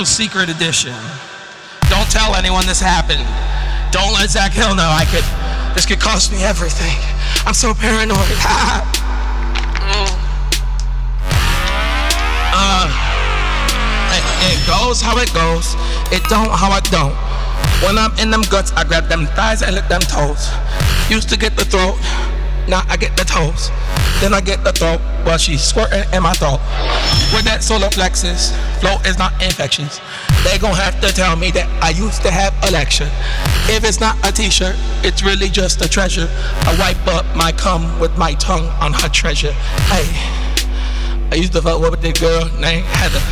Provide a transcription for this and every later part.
secret edition. Don't tell anyone this happened. Don't let Zach Hill know I could. This could cost me everything. I'm so paranoid. uh, it, it goes how it goes. It don't how it don't. When I'm in them guts, I grab them thighs and lick them toes. Used to get the throat. Now I get the toes. Then I get the throat while she's squirting in my throat. With that solar plexus, flow is not infectious. They gon' have to tell me that I used to have a lecture. If it's not a t-shirt, it's really just a treasure. I wipe up my cum with my tongue on her treasure. Hey, I used to fuck with this girl named Heather.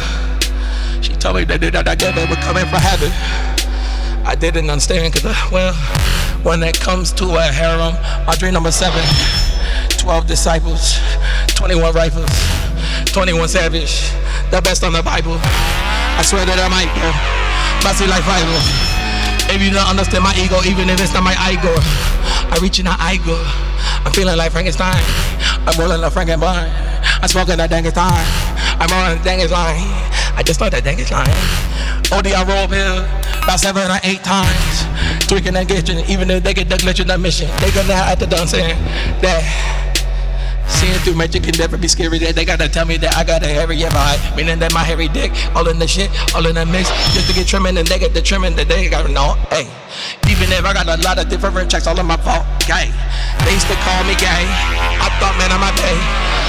She told me that that I together were coming for heaven. I didn't understand cause, uh, well, when it comes to a harem, my dream number seven, 12 disciples, 21 rifles, 21 savage, the best on the Bible. I swear that I might uh, go, bossy like Bible. If you don't understand my ego, even if it's not my ego, I reach in I go. I'm feeling like Frankenstein. I'm rolling like Frankenstein. I'm smoking that Frankenstein. I'm on that Frankenstein. I just thought that Frankenstein. OD I roll pill about seven or eight times tweaking and glitching. Even if they get the in the mission, they gonna have to done saying that. Seeing through magic can never be scary. That they gotta tell me that I got a hairy vibe, meaning that my hairy dick, all in the shit, all in the mix, just to get trimming and they get the trimming that they gotta know. Hey, even if I got a lot of different checks, all in my fault. Gay, they used to call me gay. I thought, man, I'm a day.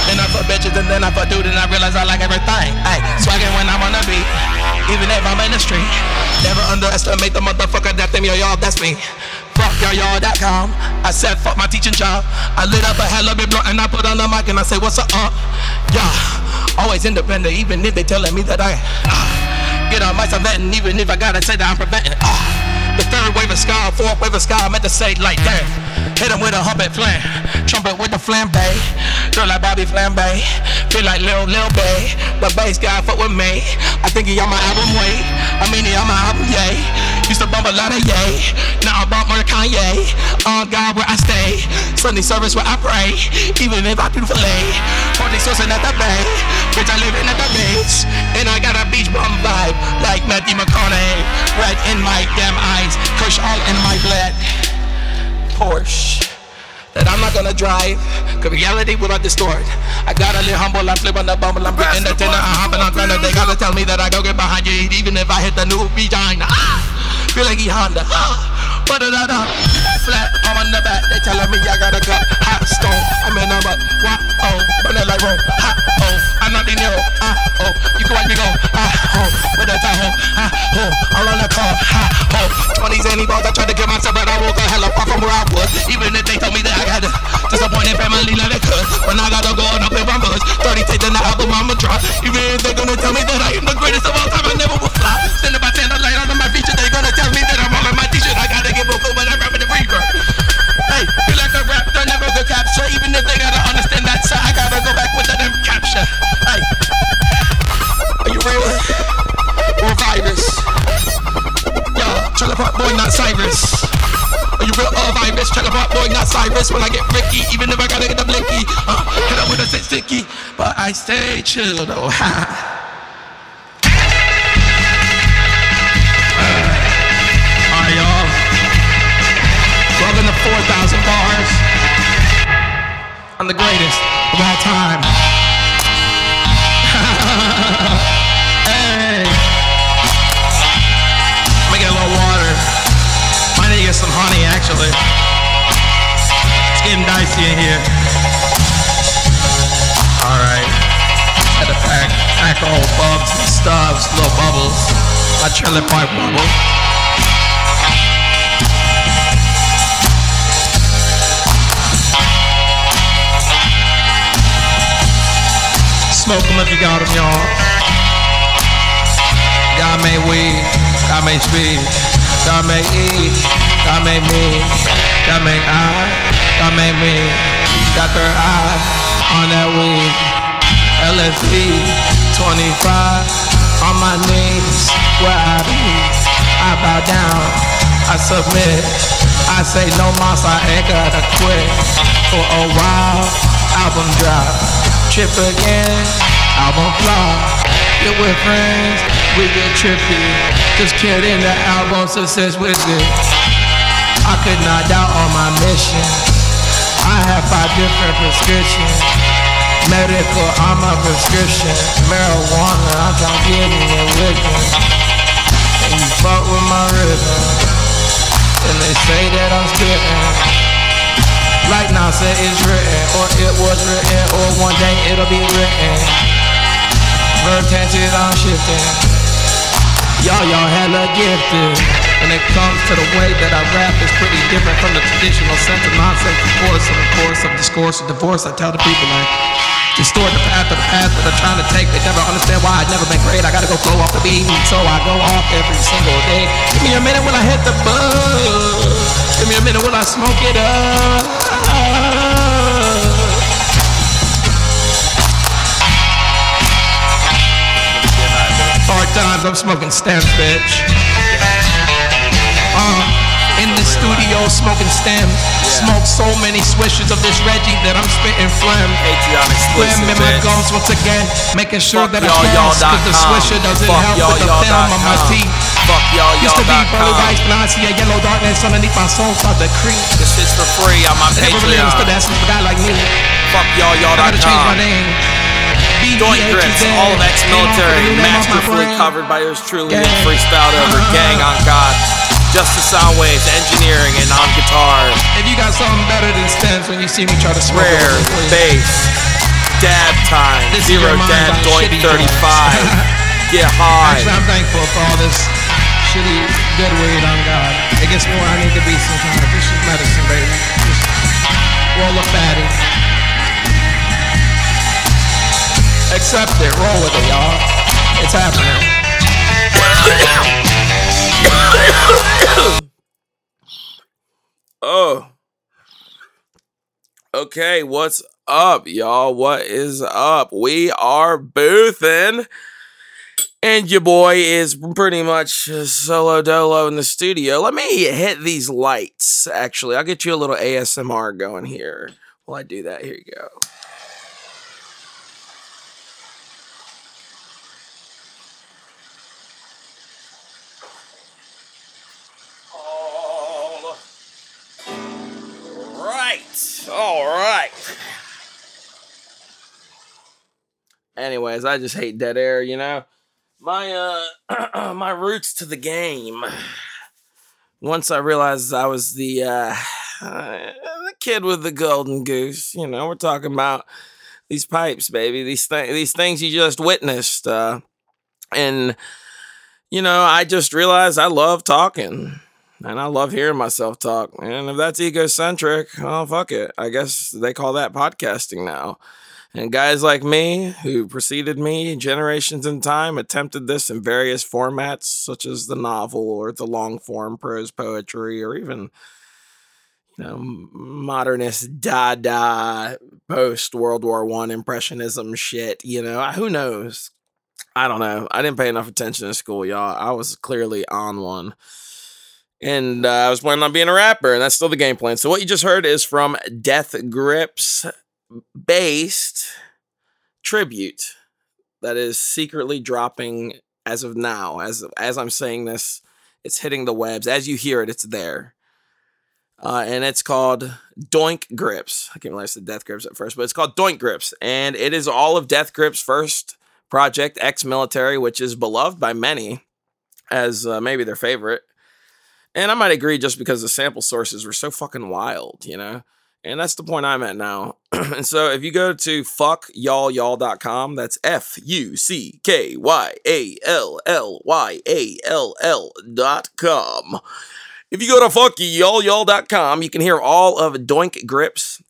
Then I fuck bitches and then I fuck dude and I realize I like everything. Hey, swagging when I'm on the beat, even if I'm in the street. Never underestimate the motherfucker that them yo y'all, that's me. Fuck y'all y'all.com. I said fuck my teaching job. I lit up a hella bit blunt and I put on the mic and I say what's up? Uh, yeah, always independent even if they telling me that I uh, get on my venting even if I gotta say that I'm preventing. Uh, the third wave of sky, fourth wave of sky, I meant to say like that. Hit him with a humpet flam, trumpet with the flambe. Feel like Bobby Flambe, feel like Lil Lil Bay. But bass guy fuck with me. I think he on my album way. I mean he on my album yay. Used to bump a lot of yay. Now I bump more Kanye. On God where I stay. Sunday service where I pray. Even if I do fillet. Party sourcing at the bay. Bitch I live in at the beach. And I got a beach bum vibe like Matthew McConaughey. Right in my damn eyes Kush all in my blood. Porsche that I'm not gonna drive, cause reality will not distort. I gotta live humble, I flip on the bumble, I'm getting the tender, I'm hopping on thunder. They gotta tell me that I go get behind you, even if I hit the new vagina. Ah, feel like he Honda. But da da flat, I'm on the back. They telling me I gotta cut hot stone. I'm in a butt, what oh, burn it like roll, hot oh, I'm not in here, ah oh, you can watch me go, ah oh, with a Tahoe, ah oh, all on the car, ah oh, 20s any balls, I tried to get myself, but I woke a hell far from where I was, even if they told me that I got a disappointed family like it could. When I gotta go and up in my buzz, 30 takes in the album I'ma drop. Even if they're gonna tell me that I am the greatest of all time, I never will fly. Send about 10 light out on my feature, capture. Hey, are you real? Or a virus? Yo, Trailer Park Boy, not Cyrus. Are you real or a virus? Check up boy, not Cyrus. When I get Ricky, even if I gotta get the blinky, uh, hit up with a sticky, but I stay chill though. Alright, y'all. Welcome to 4,000 bars. I'm the greatest of all time. hey. A little water. Might need to get some honey, actually. It's getting dicey in here. Alright. To pack, pack all and bubbles. My trailer park bubble. Smoke them if you got them, y'all. God made weed, God made speed, God made E, God made me, God made I, God made me. Got their eye on that weed. LSD 25 on my knees where I be. I bow down, I submit. I say no mas, I ain't gotta quit. For a while, album drop. Trip again, album flop. Get with friends, we get trippy. Just kidding, the album success with it. I could not doubt on my mission. I have five different prescriptions. Medical, I'm a prescription. Marijuana, I'm trying to get me a wicked. And you fuck with my rhythm. And they say that I'm spitting. Like now say it's written, or it was written, or one day it'll be written. Verb tenses I'm shifting. Y'all, y'all hella gifted. When it comes to the way that I rap, it's pretty different from the traditional sense of nonsense, of course, of course, of discourse, of divorce. I tell the people like, distort the path of the path that I'm trying to take. They never understand why I've never been great. I gotta go flow off the beat, so I go off every single day. Give me a minute when I hit the buzz. Give me a minute when I smoke it up. Hard times, I'm smoking stems, bitch. Uh, in the studio, smoking stems. Smoke so many swishes of this Reggie that I'm spitting phlegm. Phlegm in my gums once again, making sure Fuck that I pass, cause the swisher doesn't Fuck help with the film on my teeth. Fuck y'all, Used to y'all pearly com. whites, but I see a yellow darkness underneath my soul start to creep. This shit's for free on my I never really understood Patreon. that a guy like me. Fuck y'all, y'all I dot gotta change my name. Joint grips, all of ex-military, Ain't off the new name off my masterfully covered by yours truly and freestyled over. Uh-huh. Gang on God, Justin Soundwaves, engineering and on guitar. If you got something better than stems when you see me try to smoke Rare, bass, dab time, This zero dab, doink 35. joints. Get high. Actually, I'm thankful for all this shitty good weed on God. It gets more I need to be sometimes. This is medicine, baby. Just roll a fatty. Accept it. Roll with it, y'all. It's happening. Oh. Okay, what's up, y'all? What is up? We are boothin'. And your boy is pretty much solo dolo in the studio. Let me hit these lights, actually. I'll get you a little ASMR going here. While I do that, here you go. All right. All right. Anyways, I just hate dead air, you know. My uh my roots to the game. Once I realized I was the uh the kid with the golden goose, you know, we're talking about these pipes, baby. These things these things you just witnessed. Uh and you know, I just realized I love talking. And I love hearing myself talk. And if that's egocentric, oh fuck it. I guess they call that podcasting now. And guys like me, who preceded me generations in time, attempted this in various formats, such as the novel or the long form prose poetry, or even, you know, modernist Dada, post World War One impressionism shit. You know, who knows? I don't know. I didn't pay enough attention in school, y'all. I was clearly on one. And uh, I was planning on being a rapper, and that's still the game plan. So, what you just heard is from Death Grips based tribute that is secretly dropping as of now. As as I'm saying this, it's hitting the webs. As you hear it, it's there. Uh, and it's called Doink Grips. I can't I said Death Grips at first, but it's called Doink Grips. And it is all of Death Grips' first project, ex military, which is beloved by many as uh, maybe their favorite. And I might agree just because the sample sources were so fucking wild, you know? And that's the point I'm at now. and so if you go to fuckyallyall.com, that's F U C K Y A L L Y A L L dot com. If you go to fuckyallyall.com, you can hear all of Doink Grips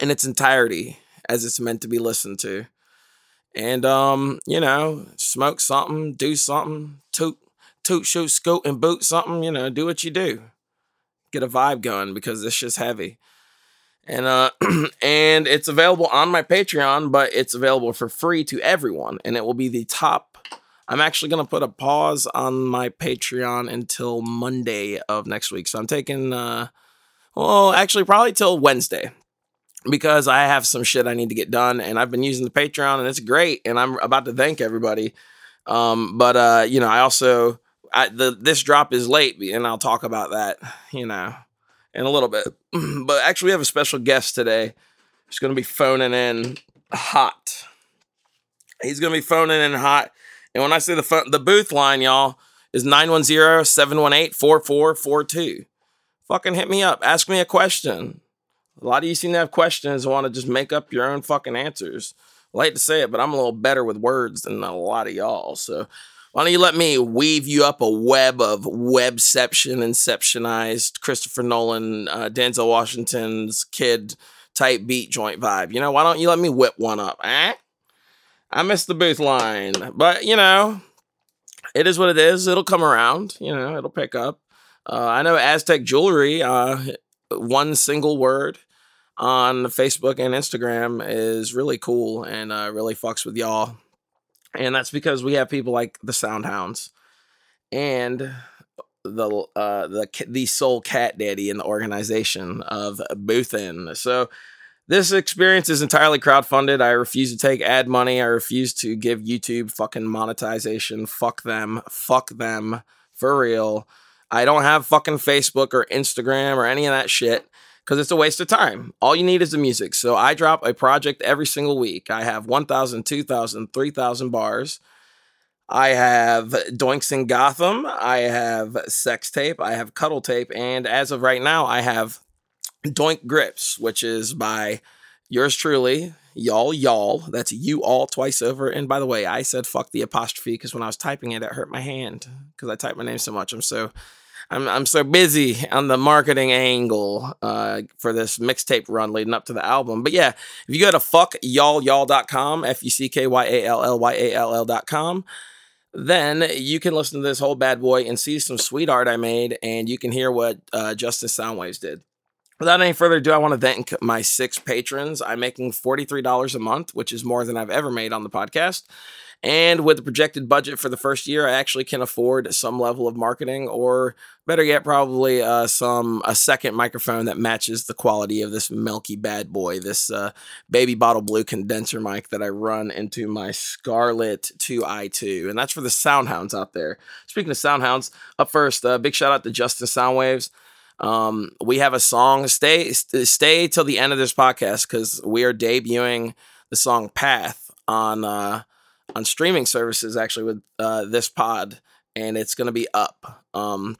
in its entirety as it's meant to be listened to. And um, you know, smoke something, do something, toot, toot, shoot, scoot, and boot something, you know, do what you do. Get a vibe going because this shit's heavy and uh and it's available on my patreon but it's available for free to everyone and it will be the top. I'm actually going to put a pause on my patreon until monday of next week. So i'm taking uh well actually probably till wednesday because i have some shit i need to get done and i've been using the patreon and it's great and i'm about to thank everybody. Um, but uh, you know, I also I, the this drop is late, and I'll talk about that, you know, in a little bit. but actually, we have a special guest today. He's going to be phoning in hot. He's going to be phoning in hot. And when I say the phone, the booth line, y'all, is 910-718-4442. Fucking hit me up. Ask me a question. A lot of you seem to have questions and want to just make up your own fucking answers. I like to say it, but I'm a little better with words than a lot of y'all. So why don't you let me weave you up a web of webception, inceptionized Christopher Nolan, uh, Denzel Washington's kid type beat joint vibe? You know, why don't you let me whip one up? Eh? I missed the booth line, but you know, it is what it is. It'll come around. You know, it'll pick up. Uh, I know Aztec Jewelry, uh, one single word on Facebook and Instagram is really cool and uh, really fucks with y'all. And that's because we have people like the Soundhounds and the uh the the sole cat daddy in the organization of Boothin. So this experience is entirely crowdfunded. I refuse to take ad money. I refuse to give YouTube fucking monetization. Fuck them. Fuck them. For real. I don't have fucking Facebook or Instagram or any of that shit because it's a waste of time. All you need is the music. So I drop a project every single week. I have 1,000, 2,000, 3,000 bars. I have Doinks in Gotham. I have Sex Tape. I have Cuddle Tape. And as of right now, I have Doink Grips, which is by yours truly, y'all, y'all. That's you all twice over. And by the way, I said fuck the apostrophe because when I was typing it, it hurt my hand because I type my name so much. I'm so I'm I'm so busy on the marketing angle uh, for this mixtape run leading up to the album. But yeah, if you go to fuckyallyall.com, F U C K Y A L L Y A L L.com, then you can listen to this whole bad boy and see some sweet art I made, and you can hear what uh, Justin Soundwaves did. Without any further ado, I want to thank my six patrons. I'm making $43 a month, which is more than I've ever made on the podcast. And with the projected budget for the first year, I actually can afford some level of marketing, or better yet, probably uh, some a second microphone that matches the quality of this milky bad boy, this uh, baby bottle blue condenser mic that I run into my Scarlett 2i2, and that's for the Soundhounds out there. Speaking of Soundhounds, up first, uh, big shout out to Justin Soundwaves. Um, we have a song. Stay stay till the end of this podcast because we are debuting the song "Path" on uh, on streaming services actually with uh, this pod, and it's going to be up um,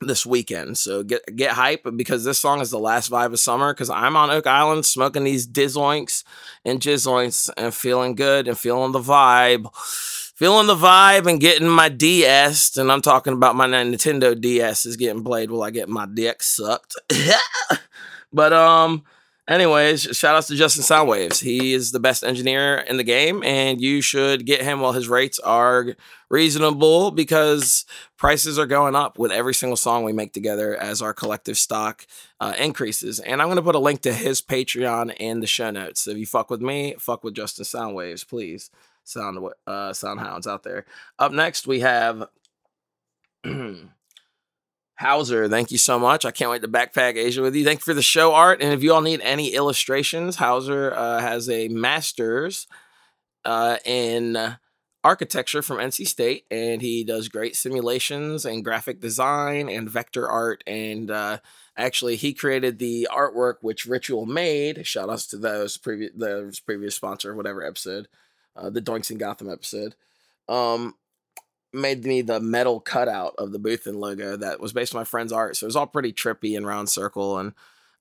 this weekend. So get get hype because this song is the last vibe of summer. Because I'm on Oak Island smoking these dizoinks and jizoinks and feeling good and feeling the vibe. Feeling the vibe and getting my DS, and I'm talking about my Nintendo DS is getting played while I get my dick sucked. but um, Anyways, shout outs to Justin Soundwaves. He is the best engineer in the game, and you should get him while his rates are reasonable because prices are going up with every single song we make together as our collective stock uh, increases. And I'm going to put a link to his Patreon in the show notes. So if you fuck with me, fuck with Justin Soundwaves, please. Sound uh, Soundhounds out there. Up next, we have. Hauser, thank you so much. I can't wait to backpack Asia with you. Thank you for the show art. And if you all need any illustrations, Hauser uh, has a master's uh, in architecture from NC State, and he does great simulations and graphic design and vector art. And uh, actually, he created the artwork which Ritual made. Shout outs to those previous the previous sponsor, whatever episode, uh, the Doinks in Gotham episode. Um, made me the metal cutout of the Boothin logo that was based on my friend's art. So it was all pretty trippy and round circle. And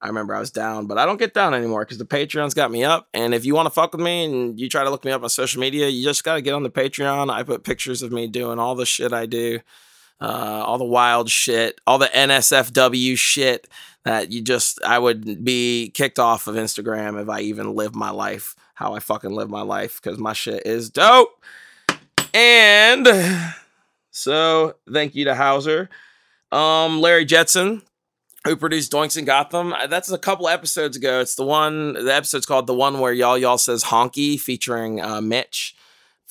I remember I was down, but I don't get down anymore because the Patreon's got me up. And if you want to fuck with me and you try to look me up on social media, you just got to get on the Patreon. I put pictures of me doing all the shit I do, uh, all the wild shit, all the NSFW shit that you just, I would be kicked off of Instagram if I even lived my life how I fucking live my life because my shit is dope. And so thank you to Hauser. Um, Larry Jetson, who produced Doinks in Gotham. Uh, that's a couple episodes ago. It's the one, the episode's called The One Where Y'all Y'all Says Honky, featuring uh, Mitch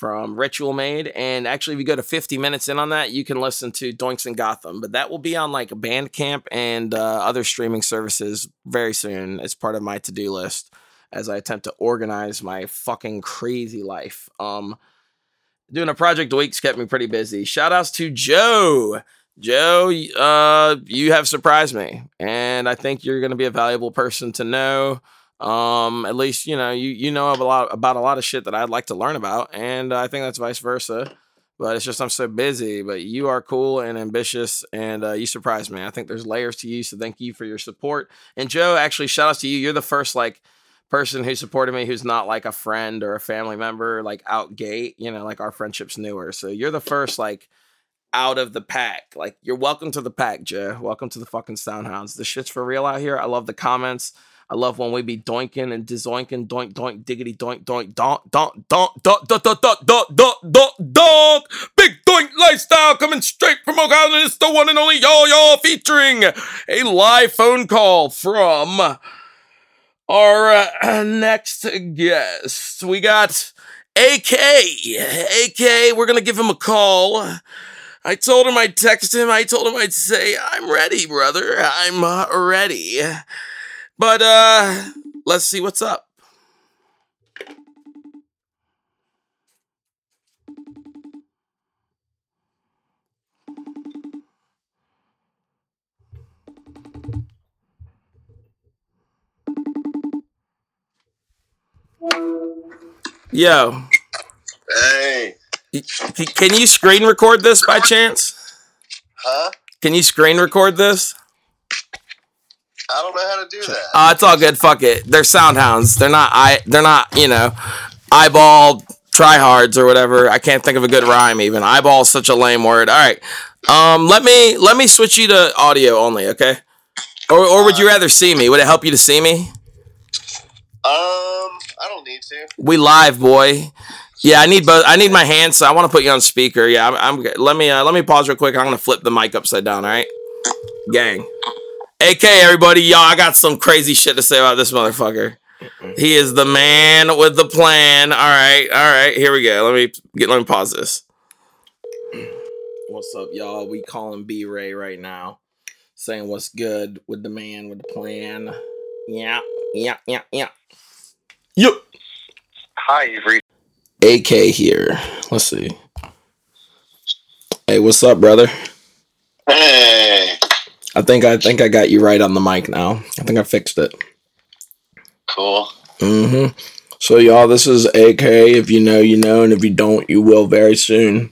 from Ritual Made. And actually, if you go to 50 minutes in on that, you can listen to Doinks in Gotham. But that will be on like Bandcamp and uh, other streaming services very soon. It's part of my to do list as I attempt to organize my fucking crazy life. Um, doing a project a week's kept me pretty busy. Shout outs to Joe. Joe, uh, you have surprised me, and I think you're going to be a valuable person to know. Um, at least you know you you know a lot about a lot of shit that I'd like to learn about, and I think that's vice versa. But it's just I'm so busy. But you are cool and ambitious, and uh, you surprised me. I think there's layers to you, so thank you for your support. And Joe, actually, shout outs to you. You're the first like person who supported me who's not like a friend or a family member like out gate you know like our friendship's newer so you're the first like out of the pack like you're welcome to the pack joe welcome to the fucking soundhounds the shit's for real out here i love the comments i love when we be doinking and dizoinking doink doink diggity doink doink donk donk donk donk donk donk donk donk donk donk donk big doink lifestyle coming straight from Island. It's the one and only y'all y'all featuring a live phone call from our uh, next guest, we got AK. AK, we're gonna give him a call. I told him I'd text him. I told him I'd say, I'm ready, brother. I'm uh, ready. But uh let's see what's up. Yo, Hey, can you screen record this by chance? huh? Can you screen record this? I don't know how to do that. Uh, it's all good. Fuck it. They're sound hounds. They're not. I. They're not. You know, eyeball tryhards or whatever. I can't think of a good rhyme. Even eyeball is such a lame word. All right. Um. Let me. Let me switch you to audio only. Okay. Or or would you rather see me? Would it help you to see me? Um, I don't need to. We live, boy. Yeah, I need both. I need my hands, so I want to put you on speaker. Yeah, I'm. I'm let me. Uh, let me pause real quick. I'm gonna flip the mic upside down. All right, gang. AK, everybody, y'all. I got some crazy shit to say about this motherfucker. He is the man with the plan. All right, all right. Here we go. Let me get. Let me pause this. What's up, y'all? We calling B Ray right now, saying what's good with the man with the plan. Yeah, yeah, yeah, yeah. Yup. Hi, you've reached. AK here. Let's see. Hey, what's up, brother? Hey, I think I think I got you right on the mic now. I think I fixed it. cool. Mm-hmm. So y'all, this is AK. If you know, you know, and if you don't, you will very soon.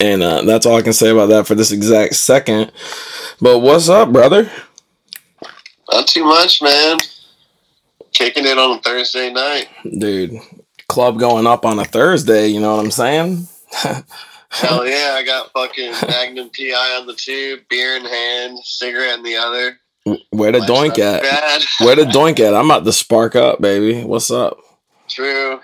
And uh, that's all I can say about that for this exact second. But what's up, brother? Not too much, man. Kicking it on a Thursday night. Dude, club going up on a Thursday, you know what I'm saying? Hell yeah, I got fucking Magnum PI on the tube, beer in hand, cigarette in the other. Where the doink at? Where the doink at? I'm about to spark up, baby. What's up? True.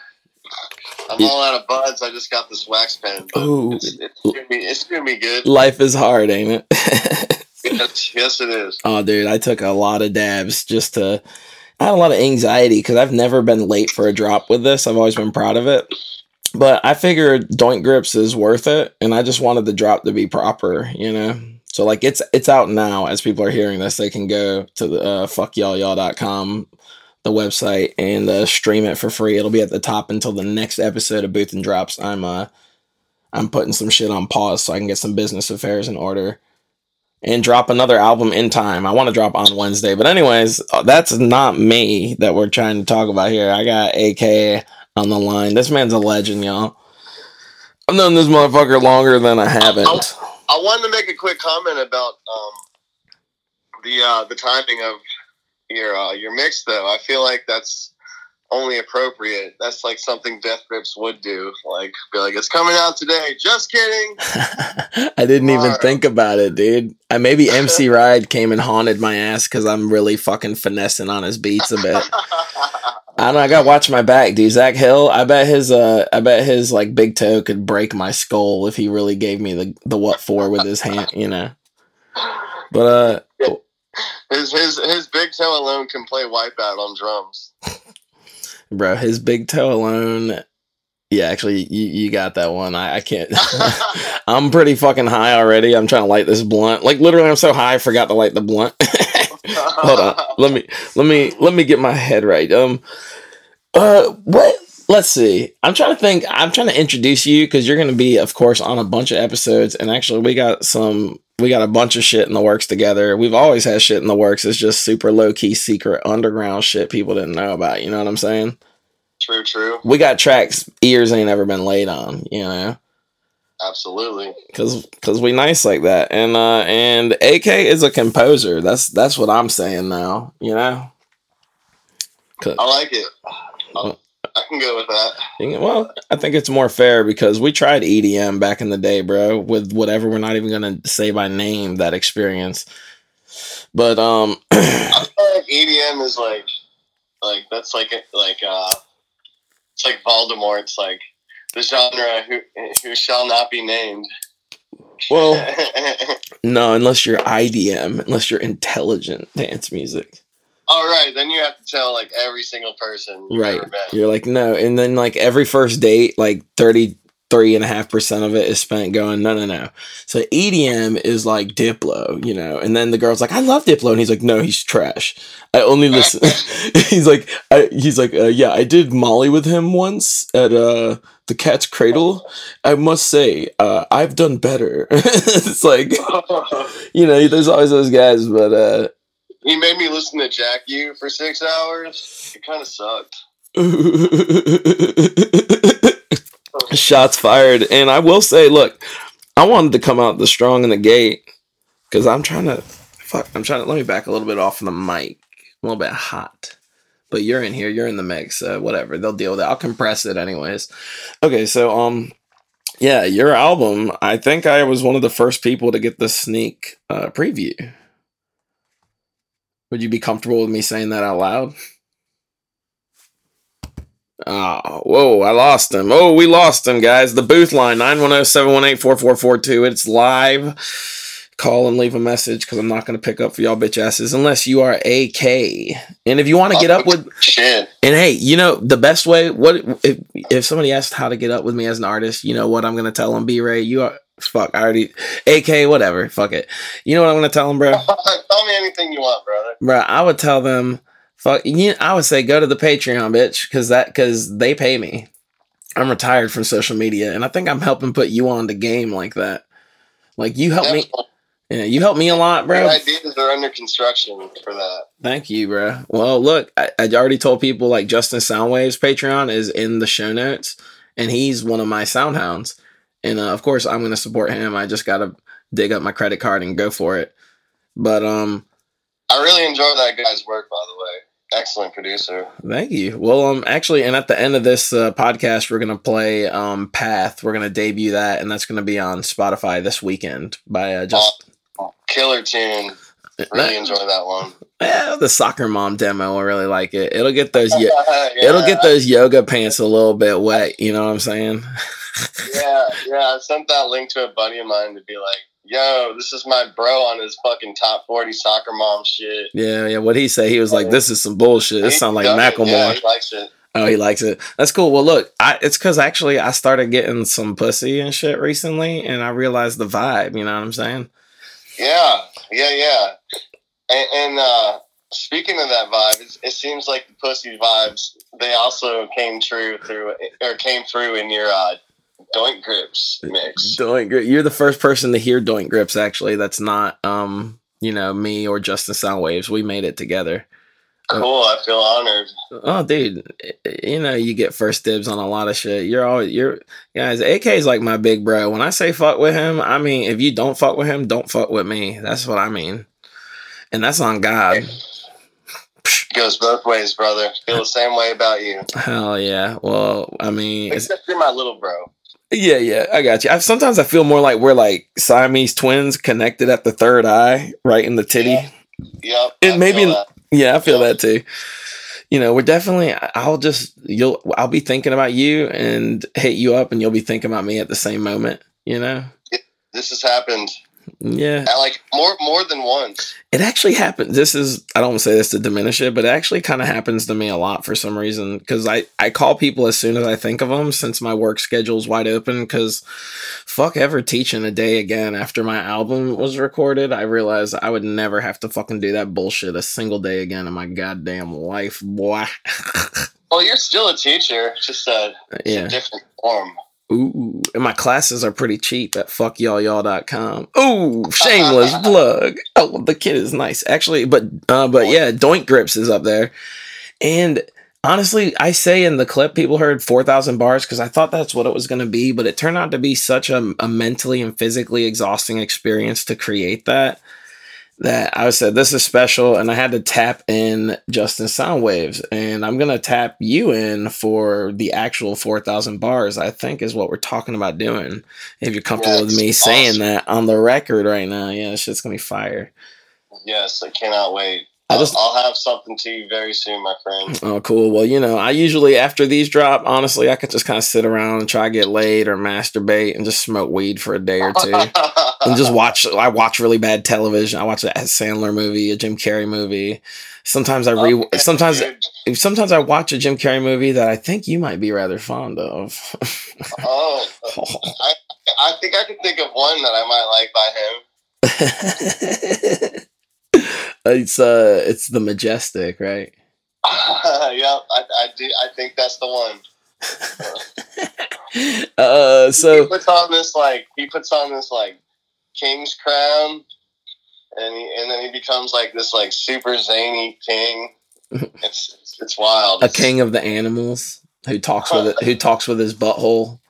I'm all out of buds. I just got this wax pen. but Ooh. It's, it's, gonna be, it's gonna be good. Life is hard, ain't it? Yes, yes, it is. oh, dude, I took a lot of dabs just to. I had a lot of anxiety because I've never been late for a drop with this. I've always been proud of it. But I figured Doink Grips is worth it, and I just wanted the drop to be proper, you know? So, like, it's it's out now. As people are hearing this, they can go to the uh, fuckyallyall.com, the website, and uh, stream it for free. It'll be at the top until the next episode of Booth and Drops. I'm uh, I'm putting some shit on pause so I can get some business affairs in order and drop another album in time. I want to drop on Wednesday. But anyways, uh, that's not me that we're trying to talk about here. I got AK on the line. This man's a legend, y'all. I've known this motherfucker longer than I haven't. I wanted to make a quick comment about um, the uh, the timing of your uh, your mix, though. I feel like that's only appropriate. That's like something Death Grips would do. Like, be like, it's coming out today. Just kidding. I didn't even think about it, dude. I maybe MC Ride came and haunted my ass because I'm really fucking finessing on his beats a bit. I don't know. I gotta watch my back, dude. Zach Hill. I bet his uh, I bet his like big toe could break my skull if he really gave me the the what for with his hand, you know. But uh, his his his big toe alone can play Wipeout on drums. Bro, his big toe alone. Yeah, actually, you, you got that one. I, I can't. I'm pretty fucking high already. I'm trying to light this blunt. Like literally, I'm so high, I forgot to light the blunt. Hold on. Let me let me let me get my head right. Um uh what let's see. I'm trying to think. I'm trying to introduce you because you're going to be, of course, on a bunch of episodes. And actually, we got some. We got a bunch of shit in the works together. We've always had shit in the works. It's just super low key, secret, underground shit people didn't know about. You know what I'm saying? True, true. We got tracks ears ain't ever been laid on. You know. Absolutely. Cause, cause we nice like that, and uh, and AK is a composer. That's that's what I'm saying now. You know. I like it. I'll, I can go with that. Well, I think it's more fair because we tried EDM back in the day, bro, with whatever we're not even gonna say by name that experience. But um, I feel like EDM is like, like that's like like uh, it's like Voldemort. It's like the genre who who shall not be named. Well, no, unless you're IDM, unless you're intelligent dance music. All right, then you have to tell like every single person. right. You're like, no. And then like every first date, like 33 and a half percent of it is spent going, no, no, no. So EDM is like Diplo, you know. And then the girl's like, I love Diplo. And he's like, no, he's trash. I only listen. he's like, I, he's like, uh, yeah, I did Molly with him once at uh the cat's cradle. I must say, uh, I've done better. it's like, you know, there's always those guys, but uh, he made me listen to Jack U for six hours. It kind of sucked. Shots fired, and I will say, look, I wanted to come out the strong in the gate because I'm trying to. Fuck, I'm trying to. Let me back a little bit off the mic. A little bit hot but you're in here, you're in the mix, whatever. They'll deal with it. I'll compress it anyways. Okay, so um, yeah, your album. I think I was one of the first people to get the sneak uh, preview. Would you be comfortable with me saying that out loud? Oh, whoa, I lost him. Oh, we lost him, guys. The booth line, 910 718 4442. It's live call and leave a message because I'm not going to pick up for y'all bitch asses unless you are AK. And if you want to get up oh, with shit, and hey, you know the best way. What if if somebody asked how to get up with me as an artist? You know what I'm going to tell them. B Ray, you are fuck. I already AK whatever. Fuck it. You know what I'm to tell them, bro? tell me anything you want, brother. Bro, I would tell them. Fuck. You, I would say go to the Patreon, bitch, because that because they pay me. I'm retired from social media, and I think I'm helping put you on the game like that. Like you help me yeah, you helped me a lot, bro. The ideas are under construction for that. Thank you, bro. Well, look, I, I already told people like Justin Soundwave's Patreon is in the show notes, and he's one of my soundhounds. And uh, of course, I'm going to support him. I just got to dig up my credit card and go for it. But um, I really enjoy that guy's work, by the way. Excellent producer. Thank you. Well, um, actually, and at the end of this uh, podcast, we're gonna play um Path. We're gonna debut that, and that's gonna be on Spotify this weekend by uh, just killer tune. Really enjoy that one. Yeah, the soccer mom demo. I really like it. It'll get those. yeah. It'll get those yoga pants a little bit wet. You know what I'm saying? yeah, yeah. I sent that link to a buddy of mine to be like, "Yo, this is my bro on his fucking top forty soccer mom shit." Yeah, yeah. What he say? He was like, "This is some bullshit. This sound like Macklemore." Yeah, he likes it. Oh, he likes it. That's cool. Well, look, I, it's because actually I started getting some pussy and shit recently, and I realized the vibe. You know what I'm saying? Yeah, yeah, yeah. And, and uh, speaking of that vibe, it, it, seems like the pussy vibes they also came true through or came through in your uh, Doink Grips mix. Doink Grips. You're the first person to hear Doink Grips. Actually, that's not um you know me or Justin Soundwaves. We made it together. Cool. I feel honored. Oh, dude, you know you get first dibs on a lot of shit. You're always you're guys. AK is like my big bro. When I say fuck with him, I mean if you don't fuck with him, don't fuck with me. That's what I mean, and that's on God. Goes both ways, brother. Feel the same way about you. Hell yeah. Well, I mean, except you're my little bro. Yeah, yeah, I got you. I, sometimes I feel more like we're like Siamese twins connected at the third eye, right in the titty. Yep. yep and maybe yeah, I feel yeah. that too. You know, we're definitely. I'll just you'll. I'll be thinking about you and hit you up, and you'll be thinking about me at the same moment. You know. This has happened yeah. Like more more than once. It actually happened. This is I don't say this to diminish it, but it actually kind of happens to me a lot for some reason cuz I I call people as soon as I think of them since my work schedule's wide open cuz fuck ever teaching a day again after my album was recorded. I realized I would never have to fucking do that bullshit a single day again in my goddamn life, boy. Well, you're still a teacher, just a, Yeah. a different form. Ooh, and my classes are pretty cheap at fuckyallyall.com. Ooh, shameless plug. Oh, the kid is nice. Actually, but uh but yeah, Doink Grips is up there. And honestly, I say in the clip people heard 4000 bars cuz I thought that's what it was going to be, but it turned out to be such a, a mentally and physically exhausting experience to create that that I said this is special and I had to tap in Justin Soundwaves and I'm to tap you in for the actual 4000 bars I think is what we're talking about doing if you're comfortable Yeah, with me it's saying that on the record right now. Yeah shit's going to be fire. Yes, I cannot wait. I I'll, just- I'll have something to you very soon, my friend. oh cool well you know I usually after these drop honestly I could just kind of sit around and try to get laid or masturbate and just smoke weed for a day or two and just watch. I watch really bad television. I watch a Sandler movie, a Jim Carrey movie. Sometimes I re. Okay, sometimes dude. sometimes I watch a Jim Carrey movie that I think you might be rather fond of. Oh, I think I can think of one that I might like by him. it's uh, it's the majestic, right? Yeah, I, I do. I think that's the one. Uh, so he puts on this like he puts on this like king's crown, and he, and then he becomes like this like super zany king. It's it's, it's wild. a king of the animals who talks with it, who talks with his butthole.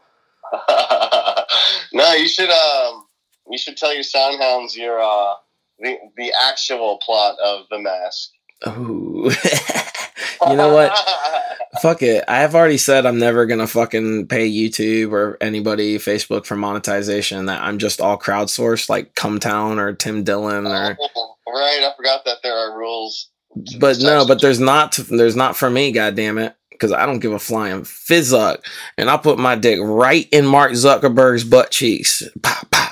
no, you should um you should tell your soundhounds your uh the the actual plot of the mask. Ooh. you know what? Fuck it. I have already said I'm never gonna fucking pay YouTube or anybody Facebook for monetization. That I'm just all crowdsourced, like Cumtown or Tim Dillon or. right, I forgot that there are rules. But no, but there's not. There's not for me. God damn it. Because I don't give a flying fizzuck, and I'll put my dick right in Mark Zuckerberg's butt cheeks. Pow, pow.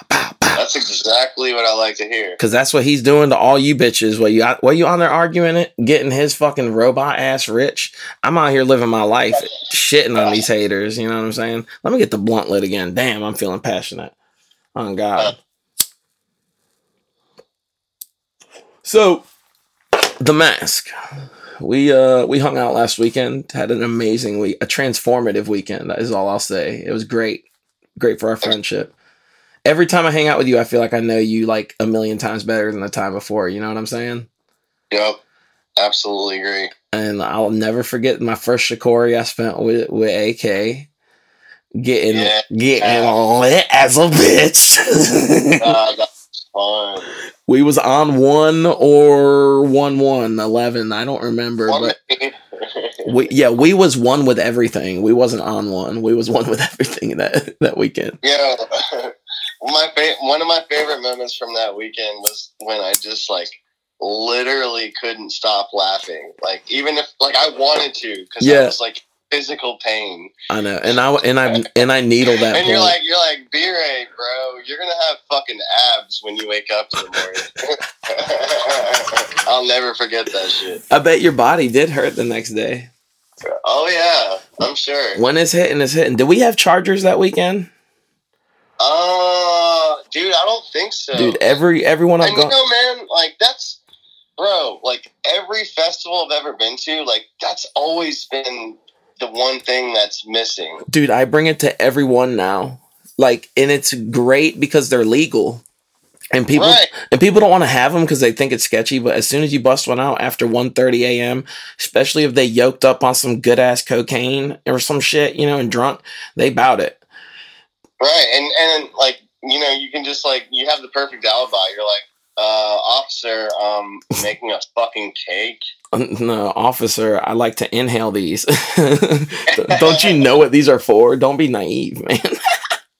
That's exactly what I like to hear. Because that's what he's doing to all you bitches. While you while you on there arguing it, getting his fucking robot ass rich. I'm out here living my life, shitting on these haters. You know what I'm saying? Let me get the blunt lit again. Damn, I'm feeling passionate. On God. So, the mask. We uh we hung out last weekend. Had an amazing week, a transformative weekend. That is all I'll say. It was great, great for our friendship. Every time I hang out with you, I feel like I know you like a million times better than the time before. You know what I'm saying? Yep, absolutely agree. and I'll never forget my first Shakori I spent with with AK. Getting Yeah. getting lit as a bitch. Uh, that's fun. we was on one or one one eleven. I don't remember, One but we yeah we was one with everything. We wasn't on one. We was one with everything that that weekend. Yeah, my fa- one of my favorite moments from that weekend was when I just like literally couldn't stop laughing. Like even if like I wanted to because Yeah. I was like physical pain. I know, and I and I and I needle that. and you're like you're like B-Ray, bro. You're gonna have fucking abs when you wake up in the morning. I'll never forget that shit. I bet your body did hurt the next day. Oh yeah, I'm sure. When it's hitting, it's hitting. Did we have chargers that weekend? Uh, dude, I don't think so. Dude, every everyone I've and you gone. know, man, like that's, bro, like every festival I've ever been to, like that's always been the one thing that's missing. dude i bring it to everyone now like and it's great because they're legal and people Right. and people don't want to have them because they think it's sketchy but as soon as you bust one out after 1.30 a.m especially if they yoked up on some good ass cocaine or some shit you know and drunk they bout it Right, and and like you know, you can just like you have the perfect alibi. You're like, uh, officer, um, making a fucking cake. no officer i like to inhale these don't you know what these are for don't be naive man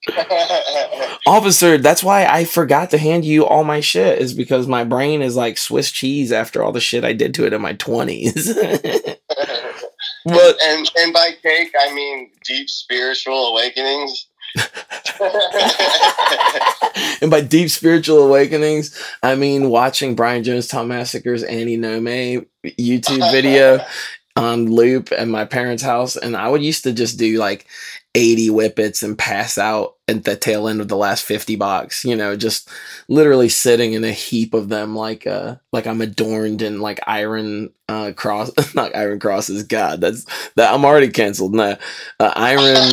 officer that's why i forgot to hand you all my shit is because my brain is like swiss cheese after all the shit i did to it in my 20s but and and by cake, I mean deep spiritual awakenings. and by deep spiritual awakenings i mean watching Brian Jonestown Massacre's annie nome youtube video on loop at my parents house. And i would used to just do like 80 whippets and pass out at the tail end of the last 50 bucks you know just literally sitting in a heap of them like uh like i'm adorned in like iron uh cross not iron crosses god that's that i'm already canceled no uh, iron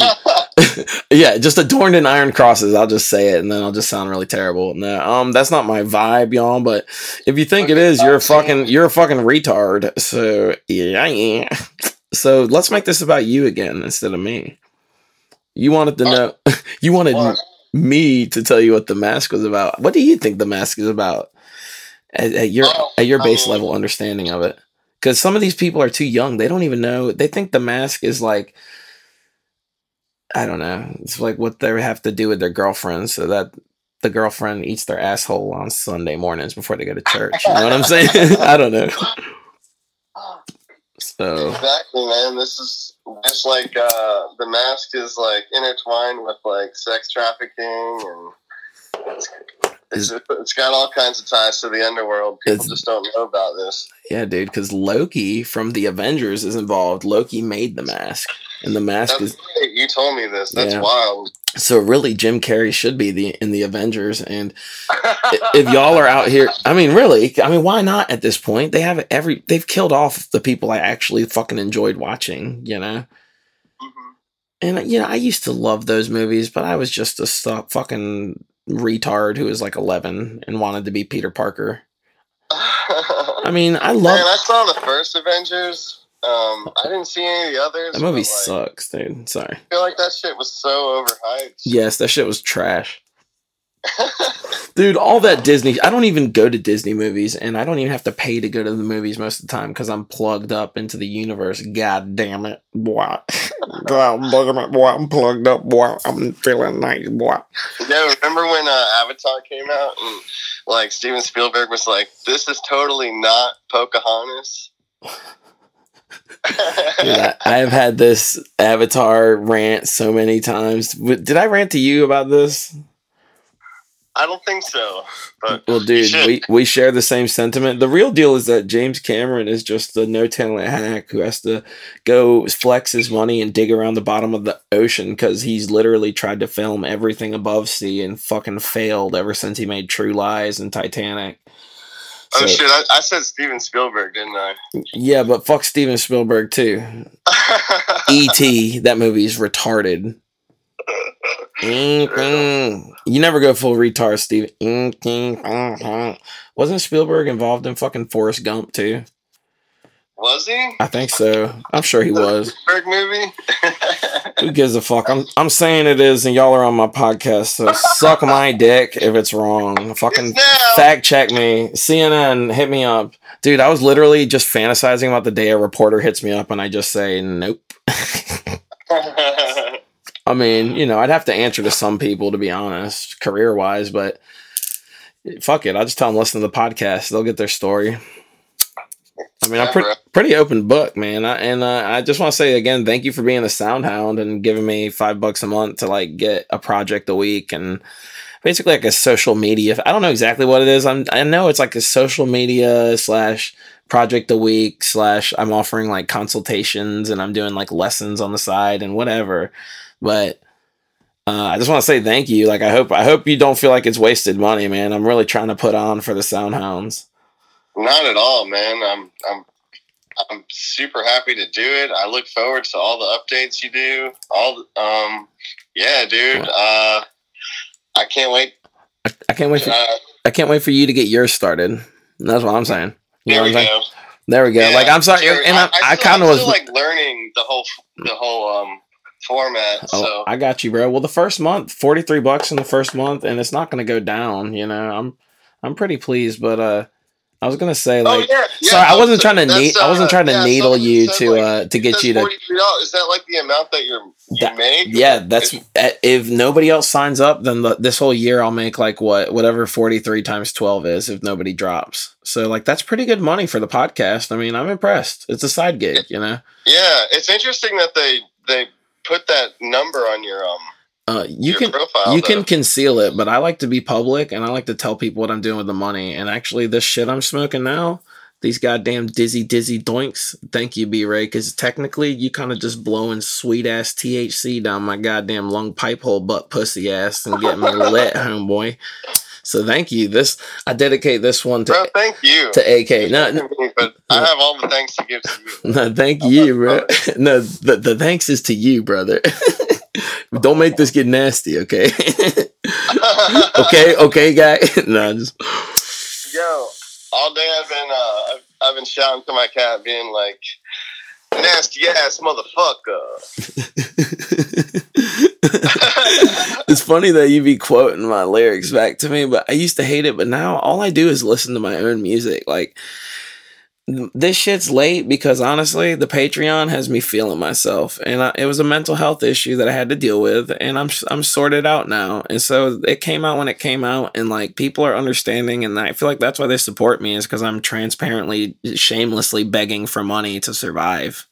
yeah just adorned in iron crosses i'll just say it and then i'll just sound really terrible no um that's not my vibe y'all but if you think it is you're a fucking you're a fucking retard so yeah yeah so let's make this about you again instead of me you wanted to know. You wanted What? me to tell you what the mask was about. What do you think the mask is about? At, at your Oh, at your base level understanding of it, because some of these people are too young. They don't even know. They think the mask is like. I don't know. It's like what they have to do with their girlfriends so that the girlfriend eats their asshole on Sunday mornings before they go to church. You know what I'm saying? I don't know. So Exactly, man. This is just like uh, the mask is like intertwined with like sex trafficking and it's, it's, it's got all kinds of ties to the underworld. People just don't know about this. yeah, dude, because Loki from the Avengers is involved. Loki made the mask, and the mask That's is. You told me this. That's Yeah. wild. So really, Jim Carrey should be the in the Avengers, and if y'all are out here, I mean, really, I mean, why not at this point? They have every, they've killed off the people I actually fucking enjoyed watching, you know. Mhm. And you know, I used to love those movies, but I was just a stu- fucking retard who was like eleven and wanted to be Peter Parker. I mean, I Man, love I saw the first Avengers. Um, I didn't see any of the others. that movie. like, Sucks, dude. Sorry. I feel like that shit was so overhyped. Yes, that shit was trash. Dude, all that Disney, I don't even go to Disney movies and I don't even have to pay to go to the movies most of the time because I'm plugged up into the universe. God damn it, boy. God boy. I'm plugged up, boy. I'm feeling nice, boy. Yeah, remember when uh, Avatar came out and like Steven Spielberg was like, "This is totally not Pocahontas." Dude, I, I have had this Avatar rant so many times. Did I rant to you about this? I don't think so. But Well, dude, we, we share the same sentiment. The real deal is that James Cameron is just a no talent hack who has to go flex his money and dig around the bottom of the ocean because he's literally tried to film everything above sea and fucking failed ever since he made True Lies and Titanic. Oh So- shit, I, I said Steven Spielberg, didn't I? Yeah, but fuck Steven Spielberg too. E.T., that movie's retarded. Mm-mm. You never go full retard, Steven. Mm-mm. Mm-hmm. Wasn't Spielberg involved in fucking Forrest Gump too? Was he? I think so. I'm sure he was. Spielberg movie. Who gives a fuck? I'm I'm saying it is, and y'all are on my podcast, so suck my dick if it's wrong. Fucking fact check me. CNN, hit me up, dude. I was literally just fantasizing about the day a reporter hits me up, and I just say nope. I mean, you know, I'd have to answer to some people to be honest, career wise, but fuck it. I'll just tell them listen to the podcast. They'll get their story. I mean, I'm Yeah, pretty open book, man. I, and uh, I just want to say again, thank you for being a soundhound and giving me five bucks a month to like get a project a week and basically like a social media. I don't know exactly what it is. I'm I know it's like a social media slash project a week slash I'm offering like consultations and I'm doing like lessons on the side and whatever. But uh, I just want to say thank you. Like I hope I hope you don't feel like it's wasted money, man. I'm really trying to put on for the Soundhounds. Not at all, man. I'm I'm I'm super happy to do it. I look forward to all the updates you do. All the, um yeah, dude. Uh I can't wait. I, I can't wait for Uh, I can't wait for you to get yours started. That's what I'm saying. You know there what we I'm saying? go. There we go. Yeah, like I'm sorry, sure. and I, I, still- kind of was. like learning the whole the whole um format. Oh, So I got you, bro. Well, the first month, forty three bucks in the first month, and it's not going to go down. You know, I'm I'm pretty pleased, but uh, I was gonna say like, oh yeah, yeah. sorry, I wasn't trying to need, I wasn't uh, trying to yeah, needle you to like, uh to get you to. $43. Is that like the amount that you're you That- make? Yeah, that's uh, if nobody else signs up, then the, this whole year I'll make like what whatever forty three times twelve is if nobody drops. So like that's pretty good money for the podcast. I mean, I'm impressed. It's a side gig, you know. Yeah, it's interesting that they they put that number on your um Uh, you your can profile. you though. can conceal it, but I like to be public and I like to tell people what I'm doing with the money. And actually, this shit I'm smoking now, these goddamn dizzy dizzy doinks. Thank you, B Ray, because technically you kind of just blowing sweet ass THC down my goddamn lung pipe hole butt pussy ass and getting me lit, homeboy. So thank you. This I dedicate this one to Bro, thank you. to AK. No, but I have all the thanks to give to you. no, thank you, bro. No, the, the thanks is to you, brother. Don't make this get nasty, okay? okay, okay, guy. no, just Yo, all day I've been uh, I've, I've been shouting to my cat, being like, "Nasty ass motherfucker." it's funny that you be quoting my lyrics back to me, but I used to hate it, but now all I do is listen to my own music. Like this shit's late because honestly, the Patreon has me feeling myself, and I, it was a mental health issue that I had to deal with, and I'm I'm sorted out now. And so it came out when it came out, and like people are understanding, and I feel like that's why they support me is because I'm transparently, shamelessly begging for money to survive.